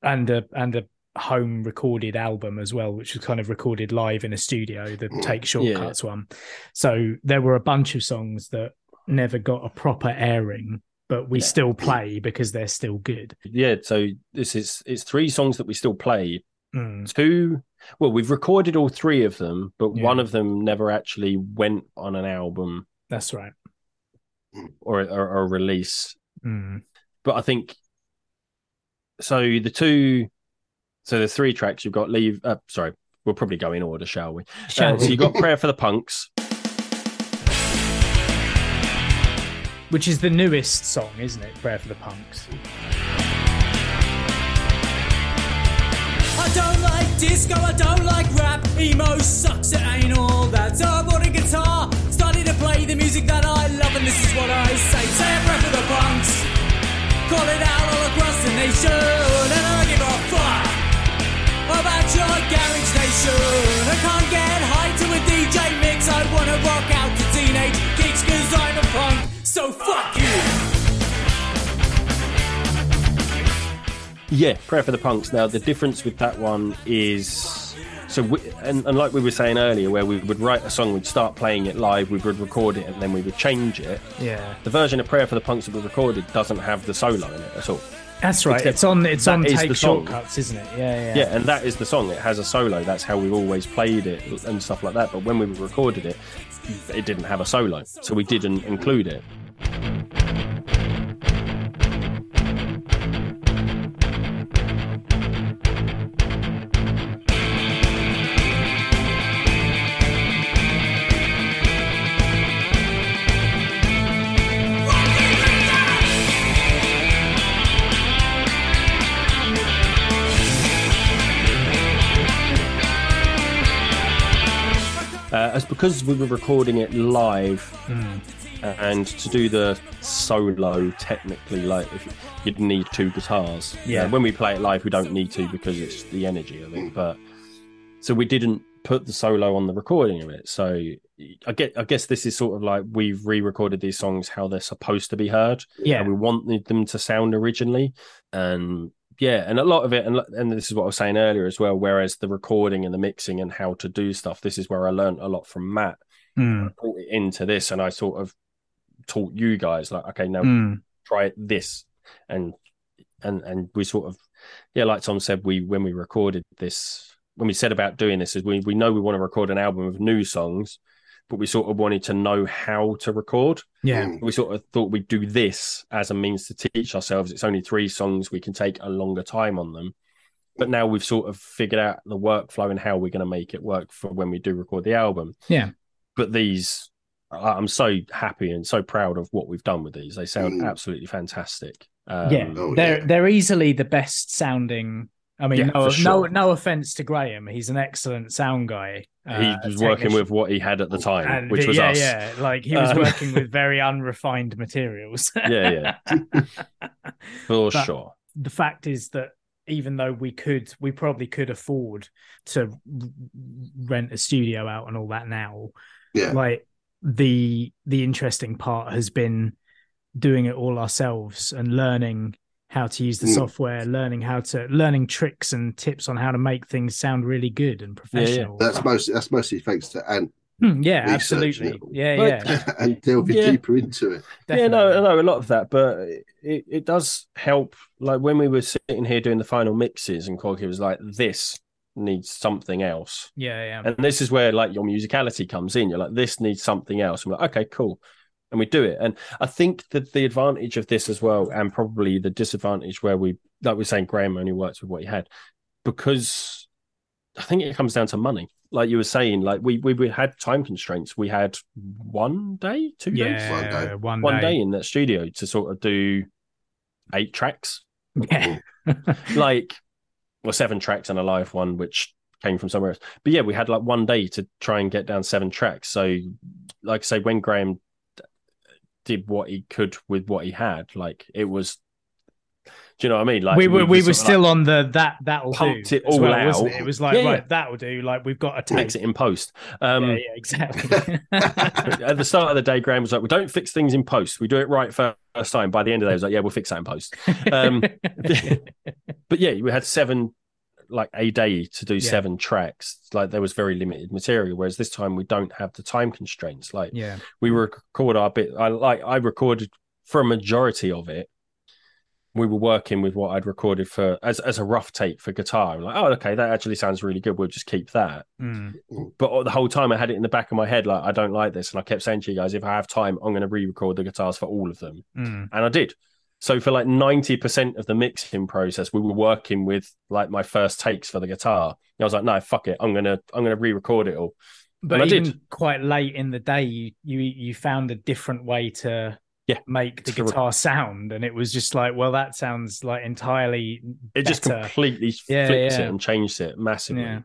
and a and a home recorded album as well which was kind of recorded live in a studio the take shortcuts one so there were a bunch of songs that never got a proper airing but we Yeah. still play because they're still good Yeah. So this is it's three songs that we still play. Mm, Two. Well, we've recorded all three of them, but Yeah. one of them never actually went on an album that's right or, or, or a release. Mm, But I think so. The two. So the three tracks you've got. Leave. Uh, sorry. We'll probably go in order, shall we? Shall Uh, so you got prayer for the punks. which is the newest song isn't it prayer for the punks I don't like disco, I don't like rap. Emo sucks, it ain't all that. So I bought a guitar, started to play the music that I love, and this is what I say. Say a prayer for the punks. Call it out all across the nation, and I give a fuck about your garage station. I can't get high to a DJ mix. I wanna rock out to teenage kicks, cause I'm a punk. So fuck you. Yeah, prayer for the punks. Now the difference with that one is. So, we, and, and like we were saying earlier, where we would write a song, we'd start playing it live, we would record it, and then we would change it. yeah The version of Prayer for the Punks that we recorded doesn't have the solo in it at all. that's right Except it's on it's on take shortcuts isn't it yeah yeah Yeah, and that is the song. It has a solo. That's how we've always played it and stuff like that. But when we recorded it, it didn't have a solo, so we didn't include it. Because we were recording it live, Hmm. and to do the solo, technically, like if you, you'd need two guitars. Yeah. Uh, when we play it live, we don't need to because it's the energy of it. But so we didn't put the solo on the recording of it. So I get, I guess this is sort of like we've re-recorded these songs how they're supposed to be heard. yeah we wanted them to sound originally, and yeah, and a lot of it, and and this is what I was saying earlier as well. Whereas the recording and the mixing and how to do stuff, this is where I learned a lot from Matt. Mm, Brought it into this, and I sort of taught you guys like, okay, now mm, try this, and and and we sort of, yeah, like Tom said, we when we recorded this, when we said about doing this, is we we know we want to record an album of new songs, but we sort of wanted to know how to record yeah Mm. we sort of thought we'd do this as a means to teach ourselves. It's only three songs, we can take a longer time on them. But now we've sort of figured out the workflow and how we're going to make it work for when we do record the album. Yeah. But these, I- I'm so happy and so proud of what we've done with these. They sound Mm. absolutely fantastic. Um, yeah, Oh, they're yeah. they're easily the best sounding. I mean, Yeah, no, sure. no, no offense to Graham, he's an excellent sound guy. He uh, was working with what he had at the time, and which was yeah, us. yeah, like he was Um, working with very unrefined materials. yeah, yeah, for But- sure. the fact is that even though we could, we probably could afford to rent a studio out and all that now. Yeah. Like the the interesting part has been doing it all ourselves and learning how to use the Mm. software, learning how to learning tricks and tips on how to make things sound really good and professional. Yeah, That's mostly that's mostly thanks to Ant Hmm, yeah, absolutely. Yeah, But- yeah. and delving Yeah. deeper into it. Yeah, no, no, a lot of that, but it, it does help. Like when we were sitting here doing the final mixes, and Corky was like, "This needs something else," Yeah, yeah. and this is where like your musicality comes in. You're like, "This needs something else," and we're like, "Okay, cool," and we do it. And I think that the advantage of this as well, and probably the disadvantage where we, like we're saying, Graham only works with what he had, because I think it comes down to money. Like you were saying, like we we, we had time constraints. We had one day, two days yeah, One day. one one day. day in that studio to sort of do eight tracks, Yeah. like well, seven tracks and a live one, which came from somewhere else. But yeah, we had like one day to try and get down seven tracks. So, like I say, when Graham did what he could with what he had, like it was. Do you know what I mean? Like we were we were still on the that that'll do pumped it all well, out. it? It was like Yeah, right, yeah. that'll do. Like we've got a like, tape. fix it in post. Um, yeah, yeah, exactly. at the start of the day, Graham was like, "We don't fix things in post. We do it right first time." By the end of the day, he was like, "Yeah, we'll fix that in post." Um, but yeah, we had seven like a day to do Yeah. seven tracks. Like there was very limited material, whereas this time we don't have the time constraints. Like yeah, we record our bit. I like I recorded for a majority of it. We were working with what I'd recorded for as as a rough take for guitar. I'm like, oh, okay, that actually sounds really good. We'll just keep that. Mm. But the whole time I had it in the back of my head, like I don't like this, and I kept saying to you guys, if I have time, I'm going to re-record the guitars for all of them, Mm. and I did. So for like ninety percent of the mixing process, we were working with like my first takes for the guitar. And I was like, no, fuck it, I'm gonna I'm gonna re-record it all. But And I even did. quite late in the day, you you you found a different way to Yeah, make the guitar sound, and it was just like, well, that sounds like entirely. It just completely Yeah, flips yeah. it and changed it massively. Yeah.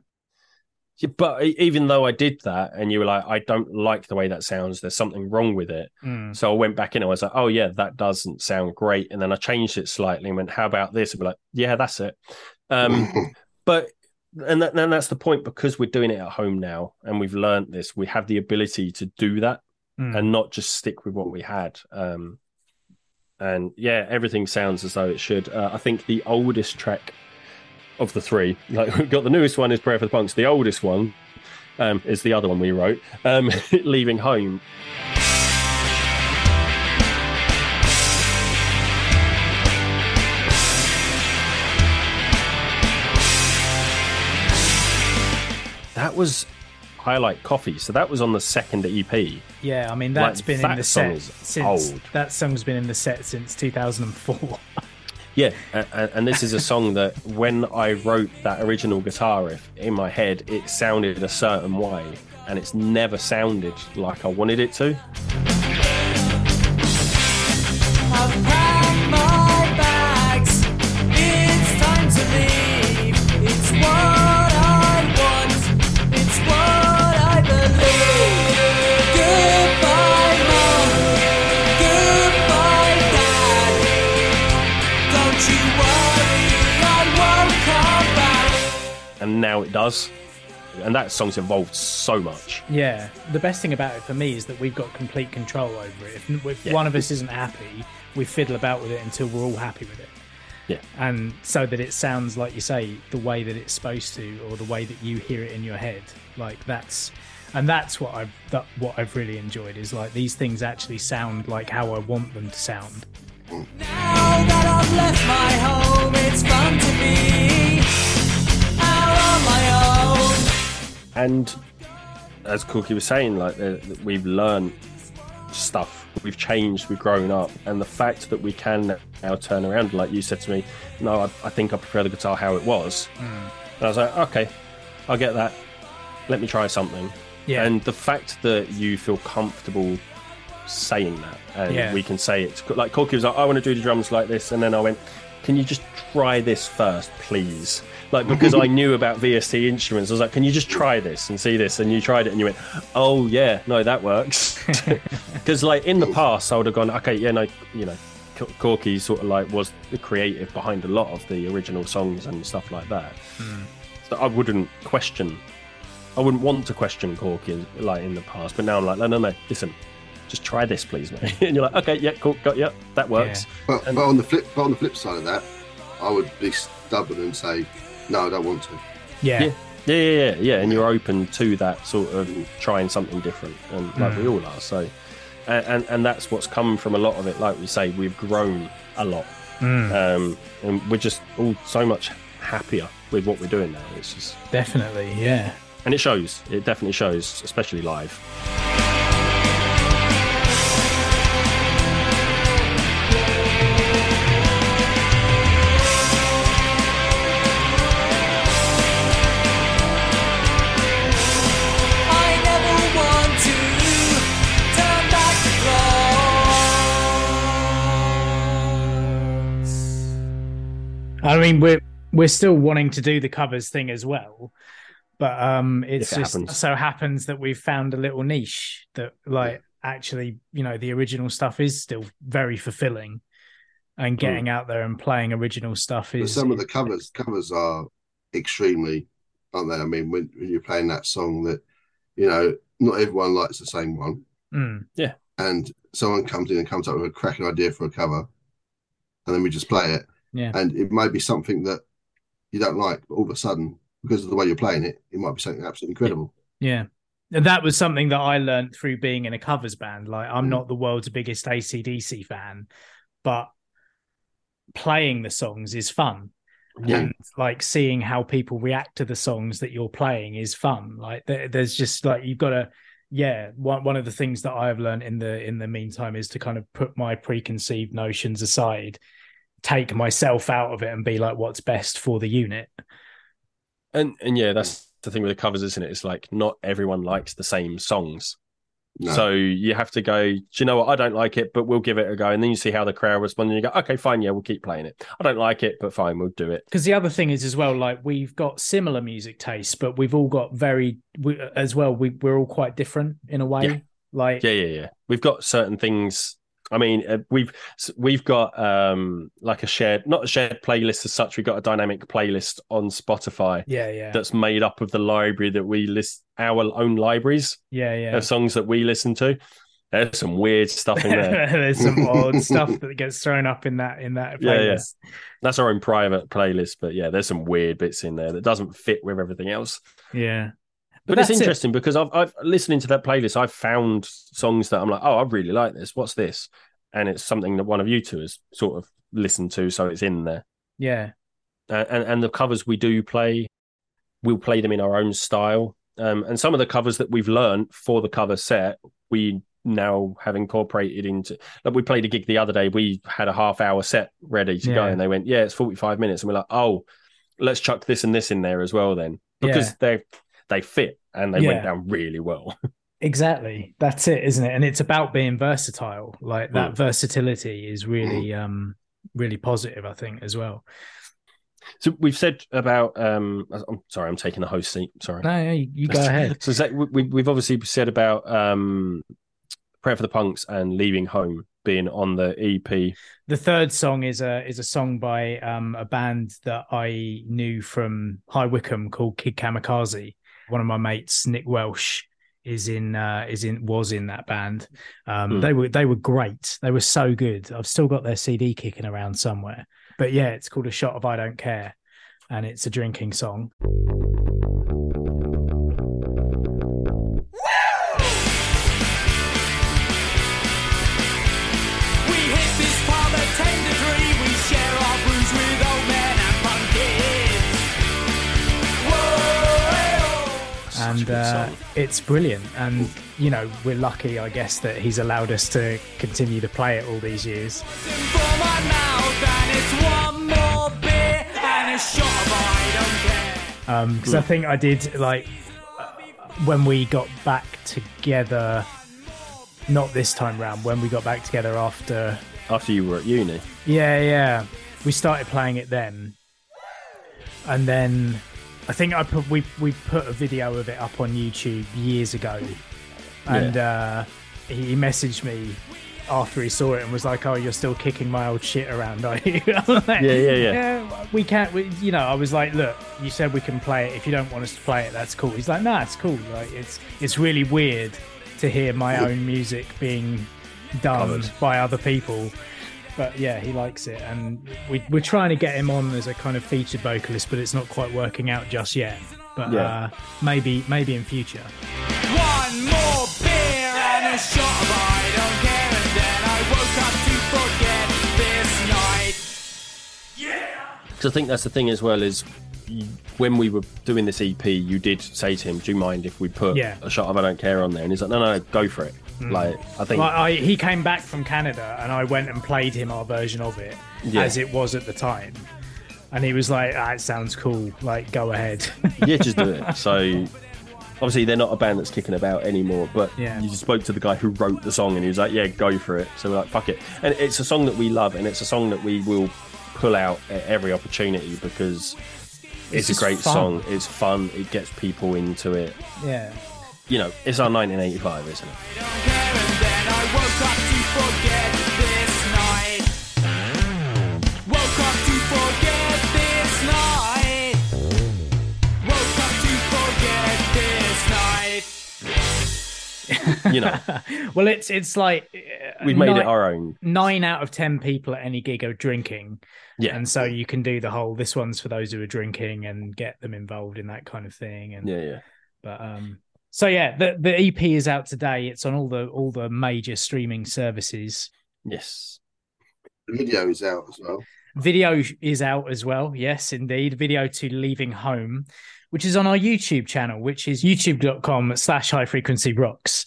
Yeah, But even though I did that, and you were like, I don't like the way that sounds. There's something wrong with it. Mm. So I went back in and I was like, oh yeah, that doesn't sound great. And then I changed it slightly and went, how about this? And we're like, yeah, that's it. Um, but and that, and that's the point because we're doing it at home now and we've learned this. We have the ability to do that Mm. and not just stick with what we had. Um, and yeah, everything sounds as though it should. Uh, I think the oldest track of the three, like we've got the newest one is Prayer for the Punks. The oldest one um, is the other one we wrote, um, Leaving Home. That was Highlight Coffee. So that was on the second EP. Yeah, I mean Like, that's been in the set since old. that song's been in the set since 2004. Yeah, and, and this is a song that when I wrote that original guitar riff in my head, it sounded a certain way, and it's never sounded like I wanted it to. And now it does, and that song's evolved so much. Yeah, the best thing about it for me is that we've got complete control over it. If, if Yeah. one of us isn't happy, we fiddle about with it until we're all happy with it. Yeah. And so that it sounds like you say the way that it's supposed to, or the way that you hear it in your head. Like that's, and that's what I've that what I've really enjoyed is like these things actually sound like how I want them to sound. Now that I've left my home, it's fun to be And as Cookie was saying, like uh, we've learned stuff, we've changed, we've grown up, and the fact that we can now turn around, like you said to me, no, I, I think I prefer the guitar how it was. And I was like, okay, I get that. Let me try something. Yeah. And the fact that you feel comfortable saying that, and Yeah. we can say it, like Corky was like, I want to do the drums like this, and then I went, can you just try this first, please? Like because I knew about VST instruments, I was like, can you just try this and see this? And you tried it, and you went, oh yeah, no, that works. Because like in the past, I would have gone, okay, yeah, no, you know. Corky sort of like was the creative behind a lot of the original songs and stuff like that. Hmm. So I wouldn't question I wouldn't want to question Corky like in the past, but now I'm like, no, no, no. Listen, just try this, please, mate. and you're like, okay, yeah, cool, got yeah, that works. But, And- but on the flip, but on the flip side of that, I would be stubborn and say, no, I don't want to. Yeah. Yeah. Yeah, yeah, yeah, yeah, and you're open to that sort of trying something different, and like we all are. So, and, and and that's what's come from a lot of it. Like we say, we've grown a lot, um, and we're just all so much happier with what we're doing now. It's just, Definitely. Yeah. and it shows. It definitely shows, especially live. I mean, we're we're still wanting to do the covers thing as well, but um, it's it just happens. so happens that we've found a little niche that, like, actually, you know, the original stuff is still very fulfilling, and getting out there and playing original stuff But is some of the covers covers are extremely, aren't they? I mean, when, when you're playing that song, that you know, not everyone likes the same one, Mm, and someone comes in and comes up with a cracking idea for a cover, and then we just play it, yeah, and it might be something that you don't like, but all of a sudden, because of the way you're playing it, it might be something absolutely incredible. yeah. And that was something that I learned through being in a covers band. Like, I'm Mm. not the world's biggest ACDC fan, but playing the songs is fun. Yeah, and like seeing how people react to the songs that you're playing is fun like there's just like you've got to yeah one, one of the things that i've learned in the in the meantime is to kind of put my preconceived notions aside take myself out of it and be like what's best for the unit and and yeah, that's the thing with the covers, isn't it? It's like not everyone likes the same songs. No. So you have to go, do you know what? I don't like it, but we'll give it a go. And then you see how the crowd responds and you go, okay, fine. Yeah, we'll keep playing it. I don't like it, but fine, we'll do it. because the other thing is as well like we've got similar music tastes but we've all got very we, as well we, we're all quite different in a way Yeah. like Yeah, yeah, yeah. We've got certain things. I mean, uh, we've we've got um like a shared, not a shared playlist as such. We've got a dynamic playlist on Spotify yeah yeah that's made up of the library that we list our own libraries yeah yeah of songs that we listen to. There's some weird stuff in there. There's some odd stuff that gets thrown up in that in that Yeah, yeah. playlist. That's our own private playlist, but yeah, there's some weird bits in there that doesn't fit with everything else. Yeah. But, it's that's it. interesting because I've, I've listening to that playlist, I've found songs that I'm like, oh, I really like this. What's this? And it's something that one of you two has sort of listened to, so it's in there. Yeah. Uh, and and the covers we do play, we'll play them in our own style. Um, and some of the covers that we've learned for the cover set, we now have incorporated into. Like we played a gig the other day. We had a half hour set ready to go, and they went, "Yeah, it's forty five minutes," and we're like, "Oh, let's chuck this and this in there as well, then," because Yeah. they they fit and they Yeah. went down really well. Exactly. That's it, isn't it? And it's about being versatile. Like that Mm. versatility is really um really positive, I think, as well. so we've said about. um I'm sorry, I'm taking the host seat. Sorry. No, no, you, you go ahead. So we, we've obviously said about um, Prayer for the Punks and Leaving Home being on the EP. The third song is a is a song by um a band that I knew from High Wycombe called Kid Kamikaze. One of my mates, Nick Welsh, is in uh is in was in that band. Um Hmm. they were they were great. They were so good. I've still got their CD kicking around somewhere. But yeah, it's called A Shot of I Don't Care. And it's a drinking song. And uh, it's brilliant. And you know, we're lucky, I guess, that he's allowed us to continue to play it all these years. For my mouth, and it's one more beer and a shot of I don't care. because I think I did like uh, when we got back together. Not this time round. When we got back together after, After you were at uni, yeah, yeah, we started playing it then, and then I think I put we we put a video of it up on YouTube years ago, and uh, he messaged me after he saw it and was like, "Oh, you're still kicking my old shit around, are you?" Like, Yeah, yeah, yeah. Yeah, we can't. We, you know, I was like, "Look, you said we can play it. If you don't want us to play it, that's cool." He's like, "Nah, it's cool. Like, it's it's really weird to hear my own music being done Covered. by other people. But yeah, he likes it, and we, we're trying to get him on as a kind of featured vocalist, but it's not quite working out just yet. But Yeah. uh, maybe maybe in future. One more beer and a shot of I don't care, and then I woke up to forget this night. Because I think that's the thing as well is when we were doing this EP, you did say to him, "Do you mind if we put Yeah. a shot of I Don't Care on there?" And he's like, "No, no, go for it." Like I think, Like I, he came back from Canada, and I went and played him our version of it Yeah. as it was at the time, and he was like, ah, "It sounds cool. Like, go ahead." yeah, just do it. So obviously they're not a band that's kicking about anymore, but Yeah. you spoke to the guy who wrote the song and he was like, "Yeah, go for it." So we're like, "Fuck it," and it's a song that we love and it's a song that we will pull out at every opportunity because it's, a great fun. song. It's fun. It gets people into it. yeah. You know, it's our 1985, isn't it? You know, Well, it's it's like uh, we've made nine, it our own. nine out of ten people at any gig are drinking, Yeah, and so you can do the whole "this one's for those who are drinking" and get them involved in that kind of thing. And yeah, yeah. But um so yeah, the the EP is out today. It's on all the all the major streaming services. Yes. The video is out as well. Video is out as well. Yes, indeed. Video to Leaving Home, which is on our YouTube channel, which is youtube.com slash high frequency rocks.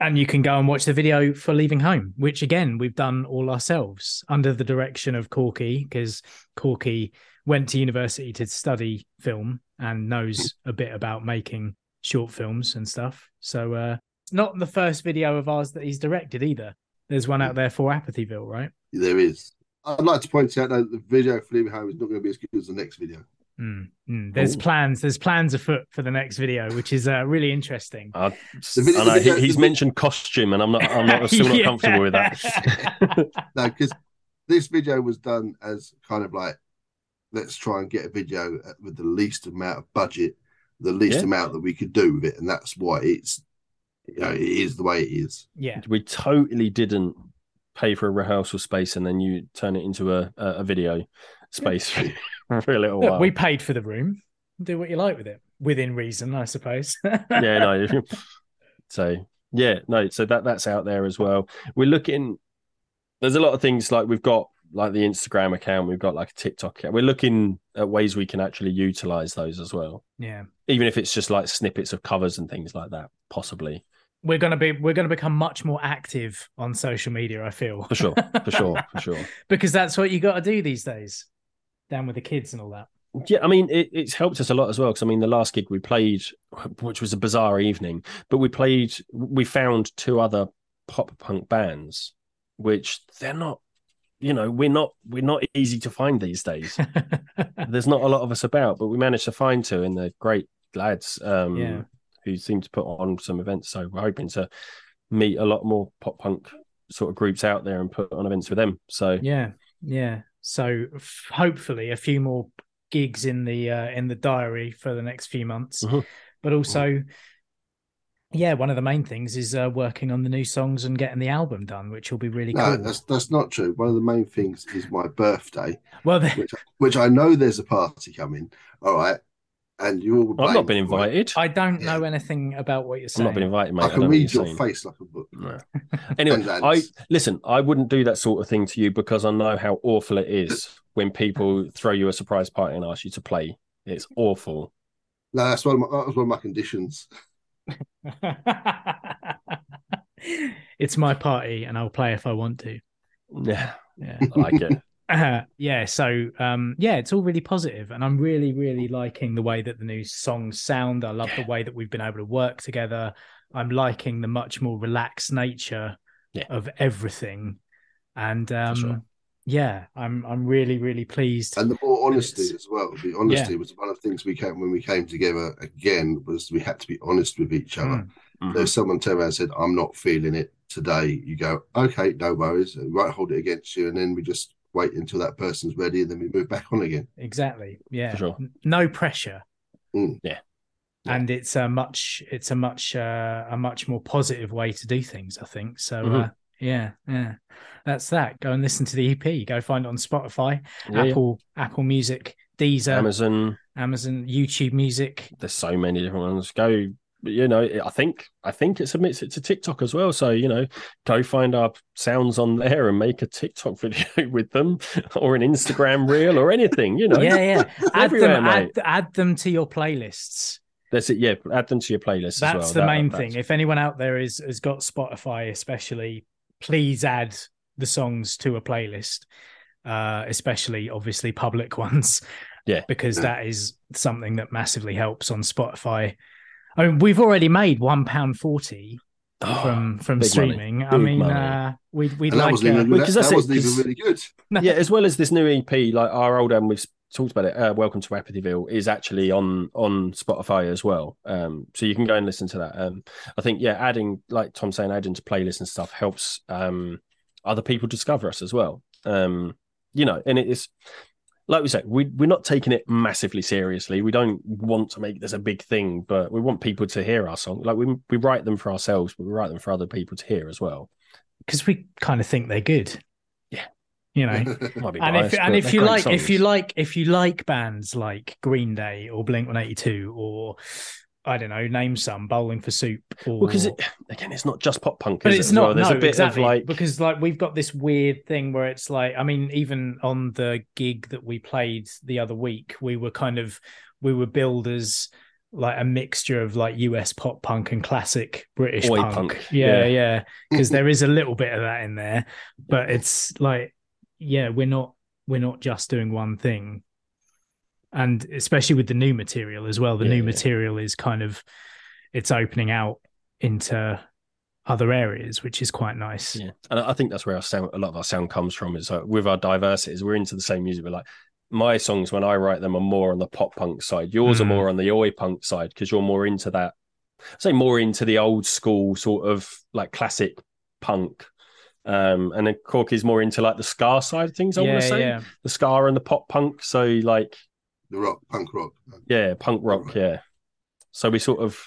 And you can go and watch the video for Leaving Home, which again, we've done all ourselves under the direction of Corky, because Corky went to university to study film and knows a bit about making short films and stuff. So uh it's not the first video of ours that he's directed either. There's one out there for Apathyville, right? There is. I'd like to point out that the video for Leaving Home is not going to be as good as the next video. Mm, mm. There's Ooh. plans. There's plans afoot for the next video, which is uh, really interesting. I, video- I know the he, he's mentioned costume, and I'm not. I'm not still not Yeah. comfortable with that. No, because this video was done as kind of like, let's try and get a video with the least amount of budget, the least Yeah. amount that we could do with it, and that's why it's, you know, it is the way it is. yeah, we totally didn't pay for a rehearsal space, and then you turn it into a a, a video space for a little Look, while. we paid for the room. Do what you like with it, within reason, I suppose. yeah, no. so yeah, no. So that that's out there as well. We're looking. There's a lot of things like we've got like the Instagram account. We've got like a TikTok account. We're looking at ways we can actually utilize those as well. yeah, Even if it's just like snippets of covers and things like that, possibly. we're gonna be we're gonna become much more active on social media. I feel For sure, for sure, for sure. because that's what you got to do these days. Down with the kids and all that. Yeah, I mean, it, it's helped us a lot as well. Because I mean, the last gig we played, which was a bizarre evening, but we played, we found two other pop punk bands, which they're not, you know, we're not, we're not easy to find these days. There's not a lot of us about, but we managed to find two, and they're great lads. Um, Yeah. who seem to put on some events. So we're hoping to meet a lot more pop punk sort of groups out there and put on events with them. So Yeah, yeah. So f- hopefully a few more gigs in the uh, in the diary for the next few months, Mhm. but also, yeah, one of the main things is uh, working on the new songs and getting the album done, which will be really No, cool. that's that's not true. One of the main things is my birthday, Well, the, which which I know there's a party coming. All right, and you all. I've not been invited. I don't Yeah. know anything about what you're saying. I've not been invited, mate. I I can don't know what read your saying. face like a book. No. Anyway, I listen. I wouldn't do that sort of thing to you because I know how awful it is when people throw you a surprise party and ask you to play. It's awful. No, that's one of my, that was one of my conditions. it's my party, and I'll play if I want to. Yeah, Yeah. I like it. Uh, yeah, so um, yeah, it's all really positive, and I'm really, really liking the way that the new songs sound. I love the way that we've been able to work together. I'm liking the much more relaxed nature Yeah. of everything, and um, sure. Yeah, I'm I'm really, really pleased. And the more honesty as well. The honesty was one of the things we came when we came together again was we had to be honest with each other. Mm. Mhm. So if someone turned around and said, I'm not feeling it today, you go, Okay, no worries. We won't hold it against you. And then we just wait until that person's ready and then we move back on again. Exactly. Yeah. For sure. No pressure. Mm. Yeah. Yeah. and it's a much it's a much uh, a much more positive way to do things. I think so. Uh, Mhm. Yeah, yeah, that's that. Go and listen to the EP. Go find it on Spotify, Yeah, yeah. Apple Apple Music, Deezer, Amazon. Amazon, YouTube Music. There's so many different ones. Go, you know, I think I think it submits it to TikTok as well. So you know, go find our sounds on there and make a TikTok video with them, or an Instagram reel, or anything. You know, Yeah, yeah. add them, add, add them to your playlists. That's it. Yeah, add them to your playlist. That's as well. the That- main that's- thing. If anyone out there is has got Spotify, especially, please add the songs to a playlist. Uh, especially obviously public ones. Yeah. Because that is something that massively helps on Spotify. I mean, we've already made one pound forty Oh, from from big money. streaming. I Big mean, money. uh, we'd we'd and that like wasn't uh, even, Well, that, 'cause that's that it, wasn't even 'cause- really good. yeah, as well as this new EP, like our old album, we've talked about it. Uh, Welcome to Apathyville is actually on on Spotify as well. Um, so you can go and listen to that. Um, I think yeah, adding like Tom saying, adding to playlists and stuff helps um other people discover us as well. Um, you know, and it is like we say, we we're not taking it massively seriously. We don't want to make this a big thing, but we want people to hear our song. Like we we write them for ourselves, but we write them for other people to hear as well. because we kind of think they're good. Yeah. You know. Be and if and if you like if you like if you like bands like Green Day or Blink One Eighty Two or I don't know, name some Bowling for Soup or Well, because it, again, it's not just pop punk, but is it, it's as not well? There's no a bit exactly of like, because like we've got this weird thing where it's like I mean even on the gig that we played the other week we were kind of we were billed as like a mixture of like US pop punk and classic British punk. punk, Yeah, yeah. yeah, because there is a little bit of that in there, but it's like yeah, we're not we're not just doing one thing. And especially with the new material as well, the Yeah, new yeah. material is kind of it's opening out into other areas, which is quite nice. yeah, and I think that's where our sound, a lot of our sound comes from. Is like with our diversities, we're into the same music. We're like, my songs when I write them are more on the pop punk side. Yours are Mm. more on the oi punk side because you're more into that. I say more into the old school sort of like classic punk. Um, and then Corky's more into like the ska side of things. I want to say yeah. the ska and the pop punk. So like, the rock, punk rock. yeah, punk rock. Yeah. So we sort of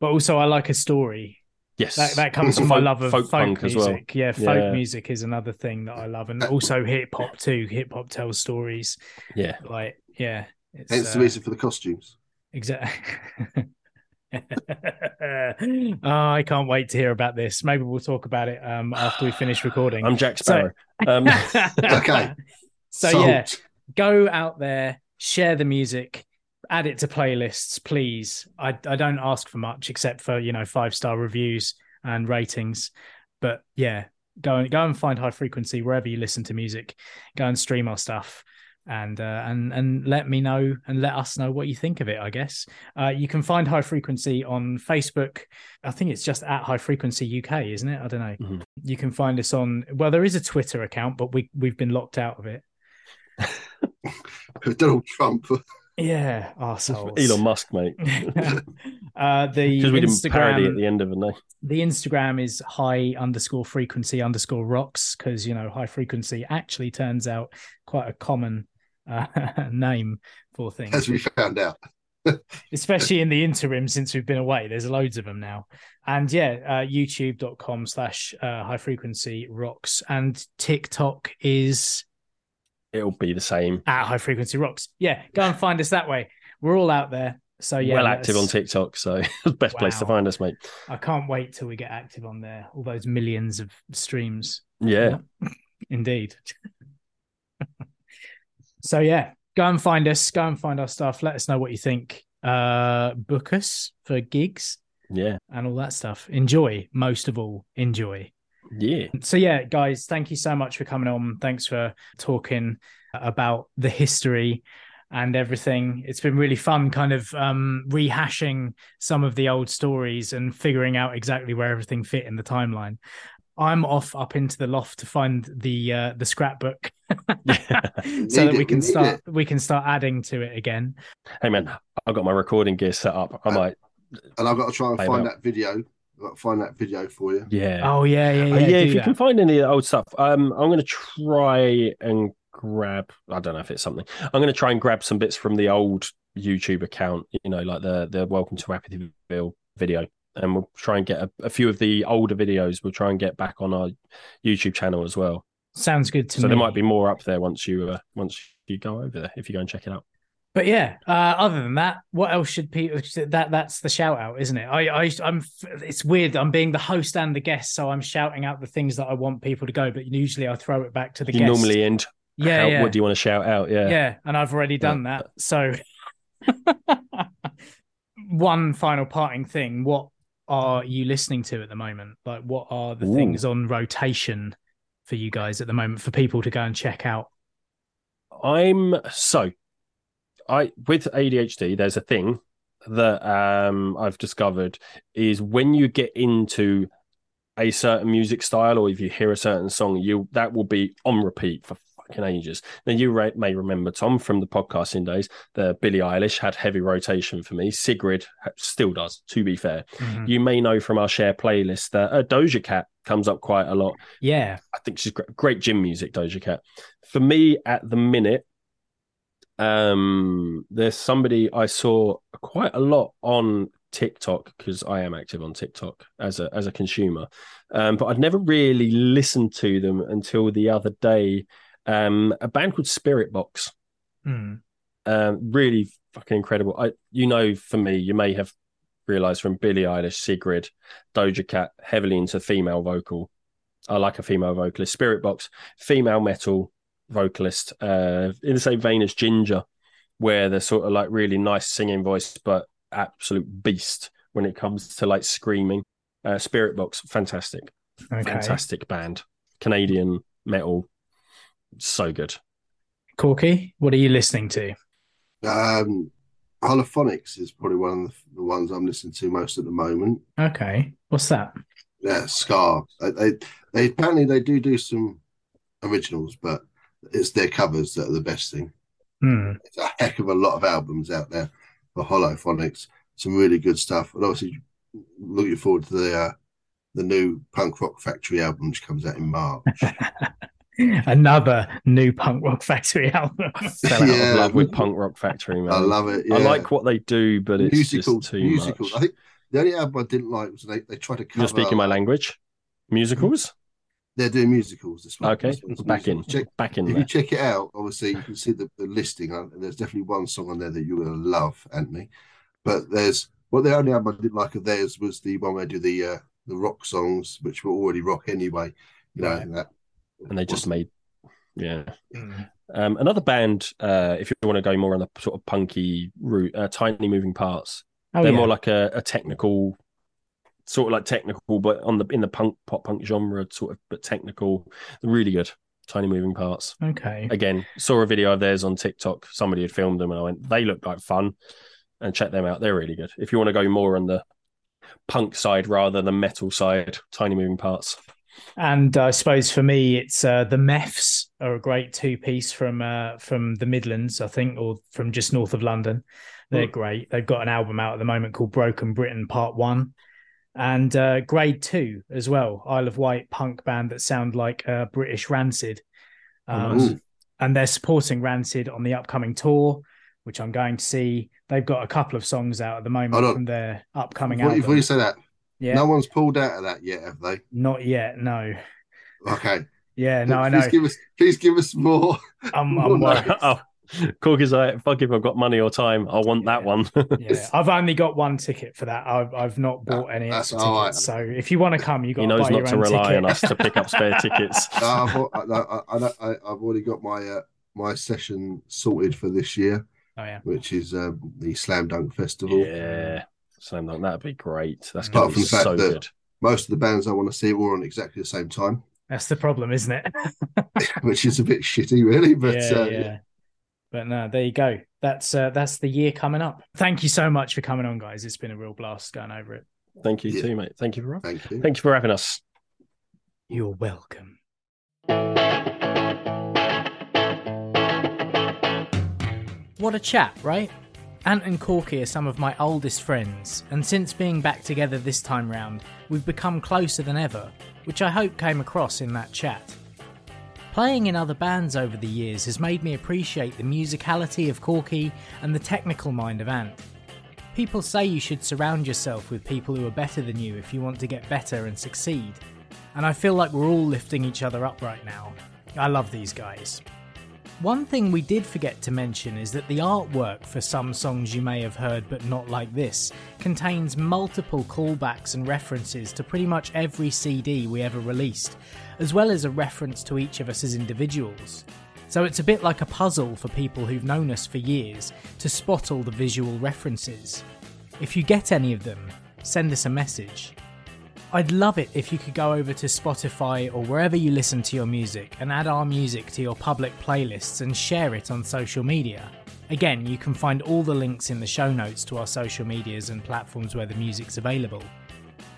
But also, I like a story. yes, That that comes from my love of folk, folk punk music. as well. Yeah, folk Yeah. music is another thing that I love, and also hip hop too. Hip hop tells stories. Yeah, Like, yeah, it's, Hence the uh, reason for the costumes. Exactly. oh, I can't wait to hear about this. Maybe we'll talk about it um, after we finish recording. I'm Jack So- Sparrow. Um, Okay. So Sold. yeah, go out there, share the music, add it to playlists, please. I I don't ask for much except for you know five star reviews and ratings, but yeah, go and go and find High Frequency wherever you listen to music. Go and stream our stuff. And uh, and and let me know and let us know what you think of it. I guess uh, you can find High Frequency on Facebook. I think it's just at High Frequency UK, isn't it? I don't know. Mhm. You can find us on. Well, there is a Twitter account, but we we've been locked out of it. Donald Trump. Yeah, arseholes. Elon Musk, mate. uh, the Because we didn't parody at the end of the night. the Instagram is high underscore frequency underscore rocks because you know high frequency actually turns out quite a common uh, name for things, as we found out. especially in the interim since we've been away. There's loads of them now, and yeah, uh, YouTube.com slash uh, high frequency rocks and TikTok is It'll be the same. at high frequency rocks. Yeah, go and find us that way. We're all out there. So yeah, well let active us- on TikTok, so the best place to find us, mate. I can't wait till we get active on there. All those millions of streams. Yeah, Indeed. So yeah, go and find us, go and find our stuff. Let us know what you think. Uh book us for gigs yeah, and all that stuff. Enjoy, most of all, enjoy. yeah. So yeah, guys, thank you so much for coming on. Thanks for talking about the history and everything. It's been really fun kind of um rehashing some of the old stories and figuring out exactly where everything fit in the timeline. I'm off up into the loft to find the uh the scrapbook so that we we can need start we can start adding to it again. Hey, man, I've got my recording gear set up. I Uh, might, And I've got to try and find that. that video. I've got to find that video for you. yeah. Oh yeah, yeah, yeah. Uh, yeah, if you that. can find any of the old stuff, um, I'm going to try and grab. I don't know if it's something. I'm going to try and grab some bits from the old YouTube account, you know, like the the Welcome to Apathyville video, and we'll try and get a, a few of the older videos. We'll try and get back on our YouTube channel as well. Sounds good to so me. So there might be more up there once you uh, once you go over there if you go and check it out. But yeah, uh, other than that, what else should people? That that's the shout out, isn't it? I, I, I'm. It's weird. I'm being the host and the guest, so I'm shouting out the things that I want people to go. But usually, I throw it back to the You guest. normally end. yeah, how- yeah, What do you want to shout out? Yeah. yeah, and I've already done that. So, one final parting thing: what are you listening to at the moment? Like, what are the Ooh. things on rotation for you guys at the moment for people to go and check out? I'm so I with ADHD, there's a thing that um I've discovered is when you get into a certain music style or if you hear a certain song, you that will be on repeat for fucking ages. Now you re- may remember Tom from the podcasting days, the Billie Eilish had heavy rotation for me. Sigrid still does, to be fair. Mhm. You may know from our share playlist that uh, Doja Cat comes up quite a lot. Yeah, I think she's great, great gym music, Doja Cat. For me, at the minute, um, there's somebody I saw quite a lot on TikTok because I am active on TikTok as a as a consumer, um, but I'd never really listened to them until the other day. Um, a band called Spiritbox, Mm. um, really fucking incredible. I, you know, for me, you may have realized from Billie Eilish, Sigrid, Doja Cat, heavily into female vocal. I like a female vocalist. Spiritbox, female metal vocalist, uh, in the same vein as Jinjer, where they're sort of like really nice singing voice, but absolute beast when it comes to like screaming. Uh, Spiritbox, fantastic, Okay. fantastic band, Canadian metal, so good. Corky, what are you listening to? Um, Holophonics is probably one of the, the ones I'm listening to most at the moment. Okay, what's that? Yeah, Ska. They, they, they apparently they do do some originals, but it's their covers that are the best thing. Hmm. There's a heck of a lot of albums out there for Holophonics. Some really good stuff, and obviously looking forward to the uh, the new Punk Rock Factory album, which comes out in March. Another new punk rock factory album. Fell out Yeah. of love with Punk Rock Factory, man. I love it. I like what they do, but it's musicals. just too musicals. I think the only album I didn't like was they, they tried to cover. You're speaking my language. Musicals? They're doing musicals this month. Okay, This one's back in. Check, back in if there. you check it out, obviously you can see the, the listing. There's definitely one song on there that you're going to love, Anthony. But there's well, the only album I didn't like of theirs was the one where they do the uh, the rock songs, which were already rock anyway. You know, Right. that And they just made, yeah. Hmm. Um, another band, uh, if you want to go more on the sort of punky route, uh, Tiny Moving Parts. Oh, They're yeah. more like a, a technical, sort of like technical, but on the in the punk pop punk genre, sort of, but technical. Really good. Tiny Moving Parts. okay. Again, saw a video of theirs on TikTok. Somebody had filmed them, and I went, they look like fun, and check them out. They're really good. If you want to go more on the punk side rather than metal side, Tiny Moving Parts. And I suppose for me, it's uh, the Meffs are a great two piece from uh, from the Midlands, I think, or from just north of London. They're Hmm. great. They've got an album out at the moment called Broken Britain Part One, and uh, Grade Two as well. Isle of Wight punk band that sound like uh, British Rancid, um, and they're supporting Rancid on the upcoming tour, which I'm going to see. They've got a couple of songs out at the moment from their upcoming Before, album. before you say that, yeah, no one's pulled out of that yet, have they? not yet. No. Okay. Yeah, no, I know. Please give us, please give us more. I'm, I'm worried. oh, Corky's like, fuck if I've got money or time, I want that one. Yeah, I've only got one ticket for that. I've I've not bought any That's extra all tickets. right. So if you want to come, you got he to knows buy not to own rely ticket. on us to pick up spare tickets. No, I've, I, I, I, I've already got my uh, my session sorted for this year, oh yeah, which is um, the Slam Dunk Festival. Yeah, slam dunk. That'd be great. That's Apart going to from be the fact so that- good. Most of the bands I want to see are on exactly the same time, that's the problem, isn't it? which is a bit shitty, really. But yeah, uh, yeah. But no, there you go. That's uh, that's the year coming up. Thank you so much for coming on, guys. It's been a real blast going over it. Thank you Yeah. too, mate. Thank you for thank you. thank you for having us. You're welcome. What a chat, right? Ant and Corky are some of my oldest friends, and since being back together this time round, we've become closer than ever, which I hope came across in that chat. Playing in other bands over the years has made me appreciate the musicality of Corky and the technical mind of Ant. People say you should surround yourself with people who are better than you if you want to get better and succeed. And I feel like we're all lifting each other up right now. I love these guys. One thing we did forget to mention is that the artwork for some songs you may have heard but not like this contains multiple callbacks and references to pretty much every CD we ever released, as well as a reference to each of us as individuals. So it's a bit like a puzzle for people who've known us for years to spot all the visual references. If you get any of them, send us a message. I'd love it if you could go over to Spotify or wherever you listen to your music and add our music to your public playlists and share it on social media. Again, you can find all the links in the show notes to our social medias and platforms where the music's available.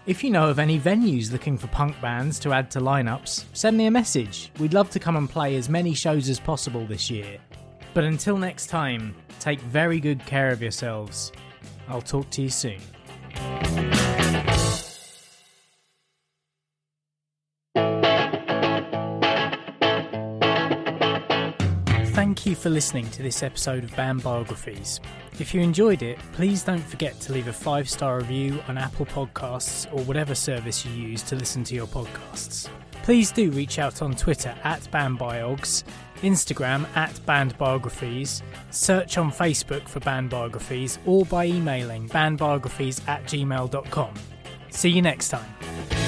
If you know of any venues looking for punk bands to add to lineups, send me a message. We'd love to come and play as many shows as possible this year. But until next time, take very good care of yourselves. I'll talk to you soon. Thank you for listening to this episode of Band Biographies. If you enjoyed it, please don't forget to leave a five star review on Apple Podcasts or whatever service you use to listen to your podcasts. Please do reach out on Twitter at BandBiogs, Instagram at BandBiographies, search on Facebook for Band Biographies, or by emailing bandbiographies at gmail.com. See you next time.